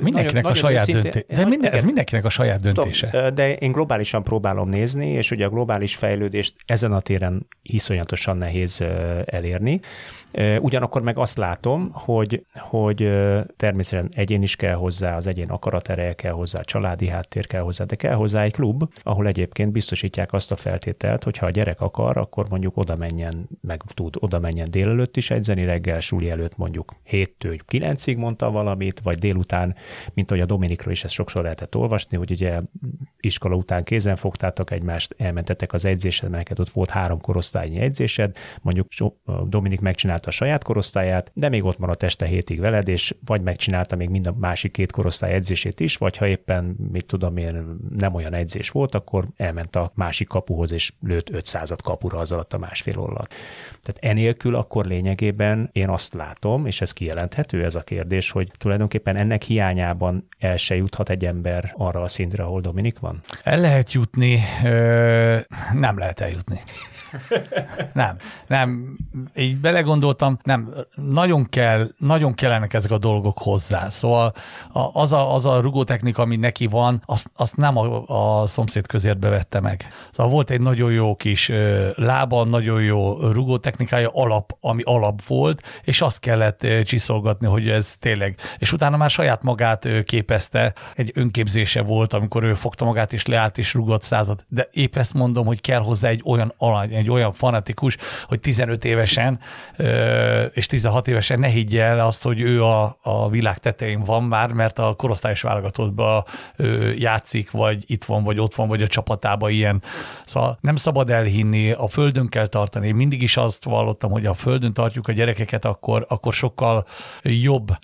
Mindenkinek nagyon, a saját döntése. De minden, ez mindenkinek a saját döntése. Tudom, de én globálisan próbálom nézni, és ugye a globális fejlődést ezen a téren iszonyatosan nehéz elérni. Ugyanakkor meg azt látom, hogy, hogy természetesen egyén is kell hozzá, az egyén akaratereje kell hozzá, családi háttér kell hozzá, de kell hozzá egy klub, ahol egyébként biztosítják azt a feltételt, hogy ha a gyerek akar, akkor mondjuk oda menjen, meg tud oda menjen délelőtt is edzeni, reggel suli előtt mondjuk 7-től 9-ig mondta valamit, vagy délután, mint ahogy a Dominikról is ezt sokszor lehetett olvasni, hogy ugye iskola után kézen fogtátok egymást, elmentetek az edzésed, mert neked ott volt három korosztályi edzésed, mondjuk Dominik megcsinálta a saját korosztályát, de még ott maradt este hétig veled, és vagy megcsinálta még mind a másik két korosztály edzését is, vagy ha éppen, mit tudom én, nem olyan edzés volt, akkor elment a másik kapuhoz, és lőtt 500 kapura az alatt a másfél alatt. Tehát enélkül akkor lényegében én azt látom, és ez kijelenthető ez a kérdés, hogy tulajdonképpen ennek hiányában el se juthat egy ember arra a szintre, ahol Dominik van? El lehet jutni, ö, nem lehet eljutni. Nem, nem. Így belegondoltam, nem, nagyon kell, nagyon kellenek ezek a dolgok hozzá. Szóval az a, az a rugótechnika, ami neki van, azt, azt nem a, a szomszéd közértbe vette meg. Szóval volt egy nagyon jó kis lába, nagyon jó rugótechnikája, alap, ami alap volt, és azt kellett csiszolgatni, hogy ez tényleg, és utána már saját magát képezte, egy önképzése volt, amikor ő fogta magát, és leállt, és rugott század. De épp ezt mondom, hogy kell hozzá egy olyan alany, egy olyan fanatikus, hogy 15 évesen ö, és 16 évesen ne higgye el azt, hogy ő a, a világ tetején van már, mert a korosztályos válogatottba játszik, vagy itt van, vagy ott van, vagy a csapatában ilyen. Szóval nem szabad elhinni, a földön kell tartani. Én mindig is azt vallottam, hogy a földön tartjuk a gyerekeket, akkor, akkor sokkal jobb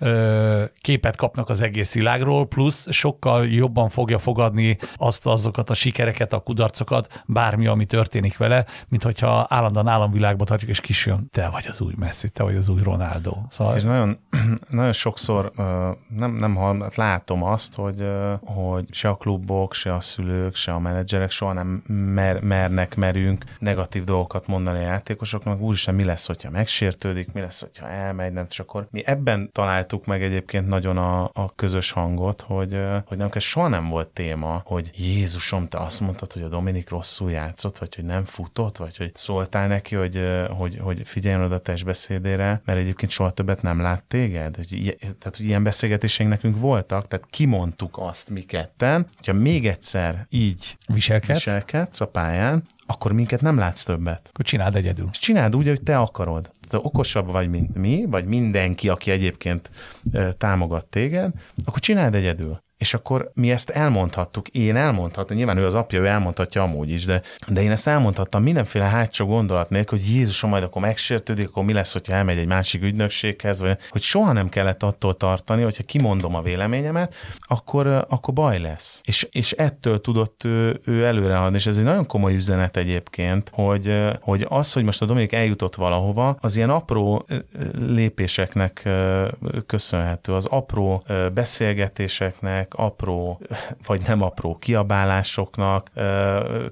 képet kapnak az egész világról, plusz sokkal jobban fogja fogadni azt azokat a sikereket, a kudarcokat, bármi, ami történik vele, mint hogyha állandóan államvilágba tartjuk, és kisjön, te vagy az új Messi, te vagy az új Ronaldo. Szóval És nagyon, nagyon sokszor nem, nem hall, hát látom azt, hogy, hogy se a klubok, se a szülők, se a menedzserek soha nem mer, mernek, merünk negatív dolgokat mondani a játékosoknak, úristen, mi lesz, hogyha megsértődik, mi lesz, hogyha elmegy, nem, és akkor mi ebben találtuk meg egyébként nagyon a, a közös hangot, hogy, hogy nem kell, soha nem volt téma, hogy Jézusom, te azt mondtad, hogy a Dominik rosszul játszott, vagy hogy nem futott, vagy hogy szóltál neki, hogy, hogy, hogy figyeljen oda a testbeszédére, mert egyébként soha többet nem lát téged. Hogy, ilyen- tehát, hogy ilyen beszélgetéseink nekünk voltak, tehát kimondtuk azt mi ketten, hogyha még egyszer így viselkedsz, viselkedsz a pályán, akkor minket nem látsz többet. akkor csináld egyedül. És csináld úgy, hogy te akarod. Tehát okosabb vagy, mint mi, vagy mindenki, aki egyébként támogat téged, akkor csináld egyedül. És akkor mi ezt elmondhattuk, én elmondhattam, nyilván ő az apja, ő elmondhatja amúgy is, de, de én ezt elmondhattam mindenféle hátsó gondolat nélkül, hogy Jézusom majd akkor megsértődik, akkor mi lesz, hogyha elmegy egy másik ügynökséghez, vagy hogy soha nem kellett attól tartani, hogyha kimondom a véleményemet, akkor, akkor baj lesz. És, és ettől tudott ő, ő előre haladni, és ez egy nagyon komoly üzenet egyébként, hogy, hogy az, hogy most a Dominik eljutott valahova, az ilyen apró lépéseknek köszönhető, az apró beszélgetéseknek, gyerekek apró, vagy nem apró kiabálásoknak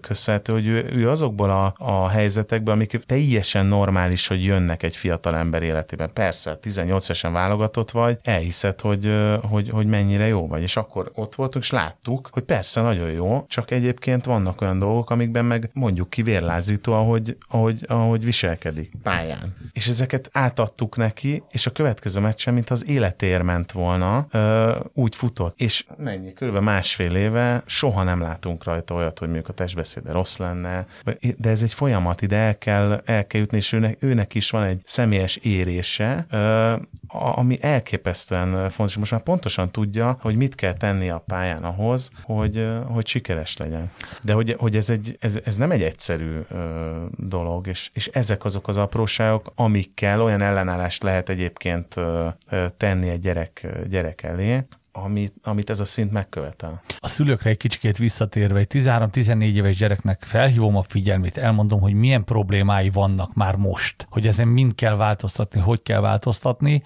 köszönhető, hogy ő, ő azokból a, a helyzetekből, amik teljesen normális, hogy jönnek egy fiatal ember életében. Persze, 18 esen válogatott vagy, elhiszed, hogy, hogy, hogy mennyire jó vagy. És akkor ott voltunk, és láttuk, hogy persze nagyon jó, csak egyébként vannak olyan dolgok, amikben meg mondjuk ki vérlázító, ahogy, ahogy, ahogy viselkedik pályán. És ezeket átadtuk neki, és a következő meccsen, mint az életér ment volna, úgy futott. És mennyi, kb. másfél éve soha nem látunk rajta olyat, hogy mondjuk a testbeszéde rossz lenne, de ez egy folyamat, ide el kell, el kell jutni, és őnek, őnek is van egy személyes érése, ami elképesztően fontos. Most már pontosan tudja, hogy mit kell tenni a pályán ahhoz, hogy, hogy sikeres legyen. De hogy, hogy ez, egy, ez, ez nem egy egyszerű dolog, és, és ezek azok az apróságok, amikkel olyan ellenállást lehet egyébként tenni egy gyerek, gyerek elé, amit, amit ez a szint megkövetel. A szülőkre egy kicsikét visszatérve, egy 13-14 éves gyereknek felhívom a figyelmét, elmondom, hogy milyen problémái vannak már most, hogy ezen mind kell változtatni, hogy kell változtatni.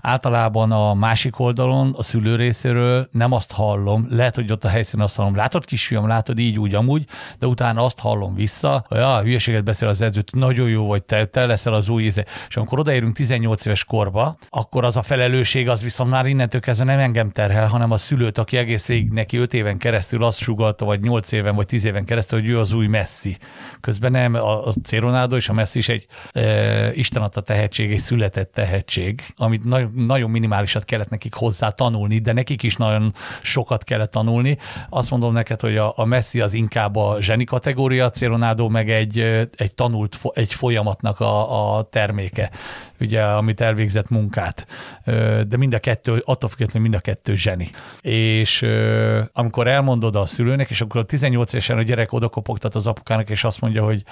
Általában a másik oldalon, a szülő részéről nem azt hallom, lehet, hogy ott a helyszínen azt hallom, látod kisfiam, látod így, úgy, amúgy, de utána azt hallom vissza, hogy a hülyeséget beszél az edzőt, nagyon jó vagy, te, te leszel az új íze. És amikor odaérünk 18 éves korba, akkor az a felelősség az viszont már innentől kezdve nem engem terhel, terhel, hanem a szülőt, aki egész végig neki 5 éven keresztül azt sugalta, vagy 8 éven, vagy 10 éven keresztül, hogy ő az új Messi. Közben nem, a, a Ronaldo és a Messi is egy e, Isten adta tehetség, egy született tehetség, amit nagyon, nagyon minimálisat kellett nekik hozzá tanulni, de nekik is nagyon sokat kellett tanulni. Azt mondom neked, hogy a, a Messi az inkább a zseni kategória, a Ronaldo meg egy, egy tanult, egy folyamatnak a, a terméke ugye, amit elvégzett munkát. De mind a kettő, attól függetlenül mind a kettő zseni. És amikor elmondod a szülőnek, és akkor a 18 évesen a gyerek odakopogtat az apukának, és azt mondja, hogy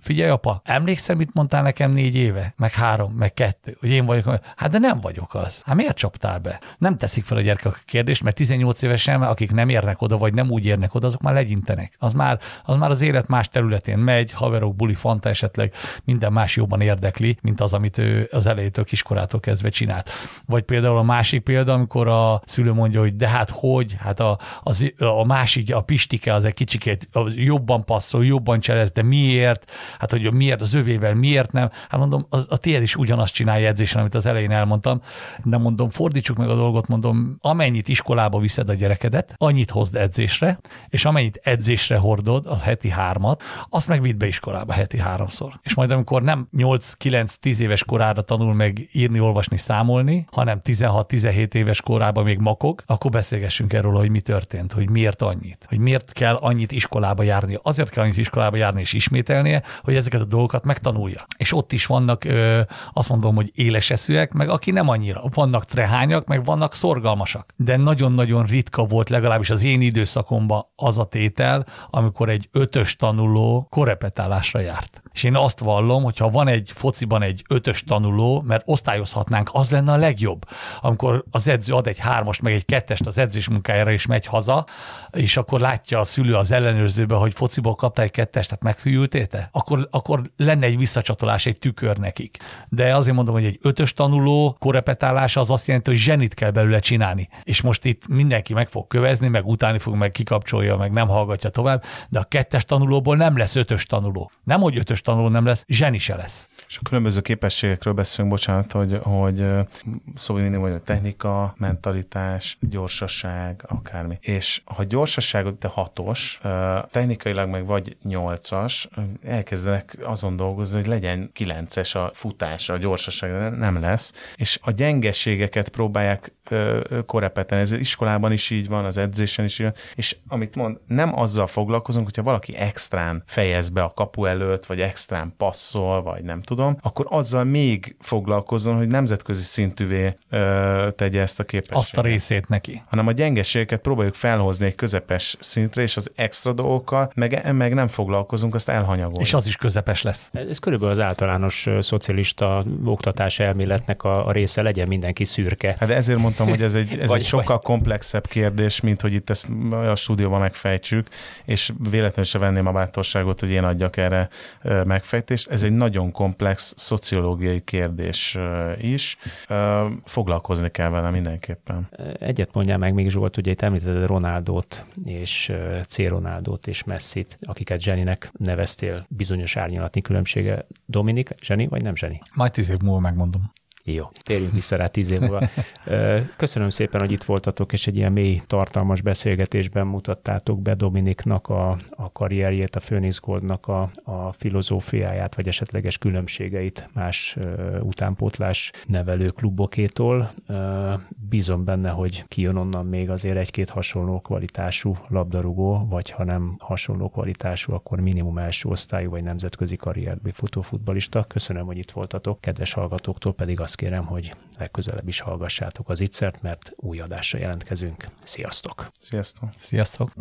figyelj apa, emlékszel, mit mondtál nekem négy éve? Meg három, meg kettő, hogy én vagyok. Hát de nem vagyok az. Hát miért csaptál be? Nem teszik fel a gyerekek a kérdést, mert 18 évesen, akik nem érnek oda, vagy nem úgy érnek oda, azok már legyintenek. Az már az, már az élet más területén megy, haverok, buli, fanta esetleg, minden más jobban érdekli, mint az, amit ő az elejétől kiskorától kezdve csinált. Vagy például a másik példa, amikor a szülő mondja, hogy de hát hogy, hát a, az, a másik, a Pistike az egy kicsikét jobban passzol, jobban cselez, de miért? Hát, hogy miért az övével, miért nem? Hát mondom, a, a tiéd is ugyanazt csinálja edzésen, amit az elején elmondtam, de mondom, fordítsuk meg a dolgot, mondom, amennyit iskolába viszed a gyerekedet, annyit hozd edzésre, és amennyit edzésre hordod, a heti hármat, azt meg vidd be iskolába heti háromszor. És majd amikor nem 8-9-10 éves korára tanul meg írni, olvasni, számolni, hanem 16-17 éves korában még makog, akkor beszélgessünk erről, hogy mi történt, hogy miért annyit, hogy miért kell annyit iskolába járni. Azért kell annyit iskolába járni és ismételnie, hogy ezeket a dolgokat megtanulja. És ott is vannak, ö, azt mondom, hogy éles eszűek, meg aki nem annyira. Vannak trehányak, meg vannak szorgalmasak. De nagyon-nagyon ritka volt legalábbis az én időszakomban az a tétel, amikor egy ötös tanuló korepetálásra járt. És én azt vallom, hogy ha van egy fociban egy ötös tanuló, mert osztályozhatnánk, az lenne a legjobb. Amikor az edző ad egy hármast, meg egy kettest az edzés munkájára, és megy haza, és akkor látja a szülő az ellenőrzőbe, hogy fociból kapta egy kettest, tehát meghűltéte, akkor, akkor lenne egy visszacsatolás, egy tükör nekik. De azért mondom, hogy egy ötös tanuló korepetálása az azt jelenti, hogy zsenit kell belőle csinálni. És most itt mindenki meg fog kövezni, meg utáni fog, meg kikapcsolja, meg nem hallgatja tovább, de a kettes tanulóból nem lesz ötös tanuló. Nem, hogy ötös tanuló nem lesz, zseni se lesz. És a különböző képességekről beszélünk, bocsánat, hogy, hogy szóval mindig mondja, technika, mentalitás, gyorsaság, akármi. És ha gyorsaságot, te hatos, technikailag meg vagy nyolcas, elkezdenek azon dolgozni, hogy legyen kilences a futás, a gyorsaság nem lesz, és a gyengeségeket próbálják korepeten. Ez iskolában is így van, az edzésen is így van, és amit mond, nem azzal foglalkozunk, hogyha valaki extrán fejez be a kapu előtt, vagy extrán passzol, vagy nem tudom, akkor azzal még foglalkozzon, hogy nemzetközi szintűvé ö, tegye ezt a képességet. Azt a részét neki. Hanem a gyengeségeket próbáljuk felhozni egy közepes szintre, és az extra dolgokkal meg, meg nem foglalkozunk, azt elhanyagoljuk. És az is közepes lesz. Ez körülbelül az általános szocialista oktatás elméletnek a, a része, legyen mindenki szürke. Hát ezért mondtam, hogy ez egy, ez vagy, egy sokkal komplexebb kérdés, mint hogy itt ezt a stúdióban megfejtsük, és véletlenül se venném a bátorságot, hogy én adjak erre megfejtést. Ez egy nagyon komplex szociológiai kérdés is. Foglalkozni kell vele mindenképp. szépen. Egyet mondjál meg még Zsolt, ugye itt említetted Ronaldot és C. Ronaldot és Messit, akiket Zseninek neveztél bizonyos árnyalatni különbsége. Dominik, Zseni vagy nem Zseni? Majd tíz év múlva megmondom. Jó, térjünk vissza rá tíz év múlva. Köszönöm szépen, hogy itt voltatok, és egy ilyen mély, tartalmas beszélgetésben mutattátok be Dominiknak a, a karrierjét, a Phoenix Goldnak a, a filozófiáját, vagy esetleges különbségeit más utánpótlás nevelő klubokétól. Bízom benne, hogy kijön onnan még azért egy-két hasonló kvalitású labdarúgó, vagy ha nem hasonló kvalitású, akkor minimum első osztályú vagy nemzetközi karrierbe futó futbalista. Köszönöm, hogy itt voltatok, kedves hallgatóktól pedig azt kérem, hogy legközelebb is hallgassátok az ittszert, mert új adásra jelentkezünk. Sziasztok! Sziasztok! Sziasztok!